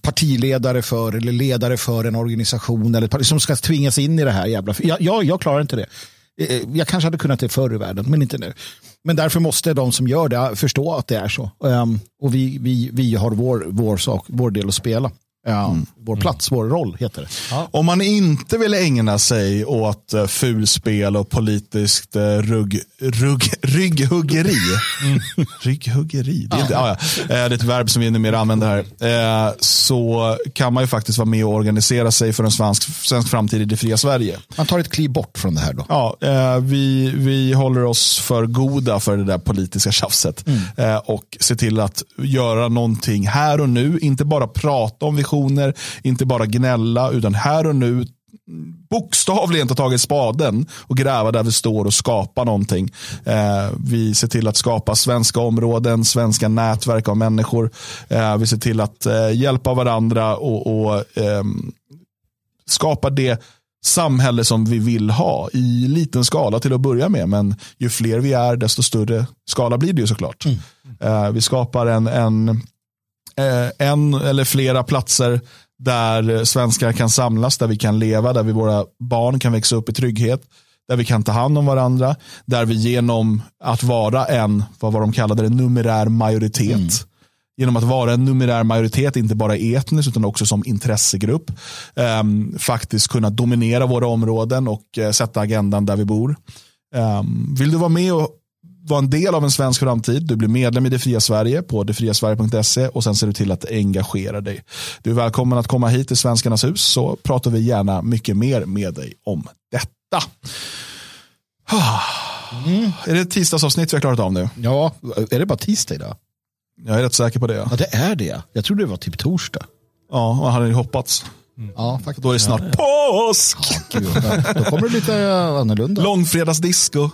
partiledare för eller ledare för en organisation eller som ska tvingas in i det här jävla... Jag, jag, jag klarar inte det. Eh, Jag kanske hade kunnat det förr i världen, men inte nu. Men därför måste de som gör det förstå att det är så. Um, och vi, vi, vi har vår, vår, sak, vår del att spela. Um, Vår plats, vår roll heter det. Om man inte vill ägna sig åt uh, fulspel och politiskt uh, rugg, rugg, rygghuggeri. [LAUGHS] rygghuggeri, det är, inte, ah, ja. Eh, det är ett verb som vi numera använder här. Eh, så kan man ju faktiskt vara med och organisera sig för en svensk, svensk framtid i det fria Sverige. Man tar ett kliv bort från det här då. Ja, eh, vi, vi håller oss för goda för det där politiska tjafset. Eh, och ser till att göra någonting här och nu. Inte bara prata om visioner, inte bara gnälla, utan här och nu bokstavligen ta tag i spaden och gräva där vi står och skapa någonting. Eh, vi ser till att skapa svenska områden, svenska nätverk av människor. Eh, vi ser till att eh, hjälpa varandra och, och ehm, skapa det samhälle som vi vill ha i liten skala till att börja med. Men ju fler vi är, desto större skala blir det ju såklart. Eh, vi skapar en, en, en eller flera platser där svenskar kan samlas, där vi kan leva, där vi, våra barn kan växa upp i trygghet, där vi kan ta hand om varandra, där vi genom att vara en, vad var de kallade det, numerär majoritet, genom att vara en numerär majoritet, inte bara etniskt utan också som intressegrupp, ehm, faktiskt kunna dominera våra områden och eh, sätta agendan där vi bor. Ehm, vill du vara med och vara en del av en svensk framtid, du blir medlem i Det Fria Sverige på detfriasverige.se och sen ser du till att engagera dig. Du är välkommen att komma hit till Svenskarnas hus så pratar vi gärna mycket mer med dig om detta. Ah. Är det ett tisdagsavsnitt vi har klarat av nu? Ja, är det bara tisdag idag? Jag är rätt säker på det. Ja, det är det. Jag trodde det var typ torsdag. Ja, vad hade ni hoppats? Ja, faktiskt. Då är det snart påsk! Gud, då kommer det lite annorlunda. Långfredagsdisco.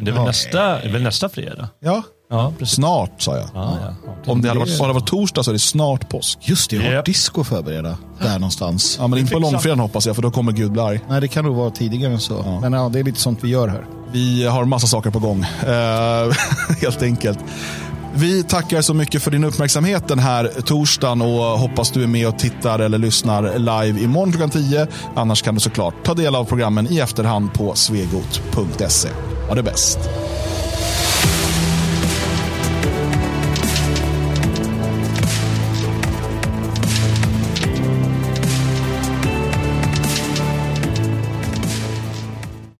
Det är väl nästa, är väl nästa fredag? Ja, Ja, precis. snart sa jag. Ja, ja. Om det hade varit, om det torsdag så är det snart påsk. Just det, jag har Japp. disco förberedda. Där någonstans. Ja, men inte på långfredagen hoppas jag, för då kommer Gud bli arg. Nej, det kan nog vara tidigare än så. Men ja, det är lite sånt vi gör här. Vi har massa saker på gång, eh, [LAUGHS] helt enkelt. Vi tackar så mycket för din uppmärksamhet den här torsdagen och hoppas du är med och tittar eller lyssnar live imorgon klockan 10. Annars kan du såklart ta del av programmen i efterhand på svegot.se. Ha det bäst.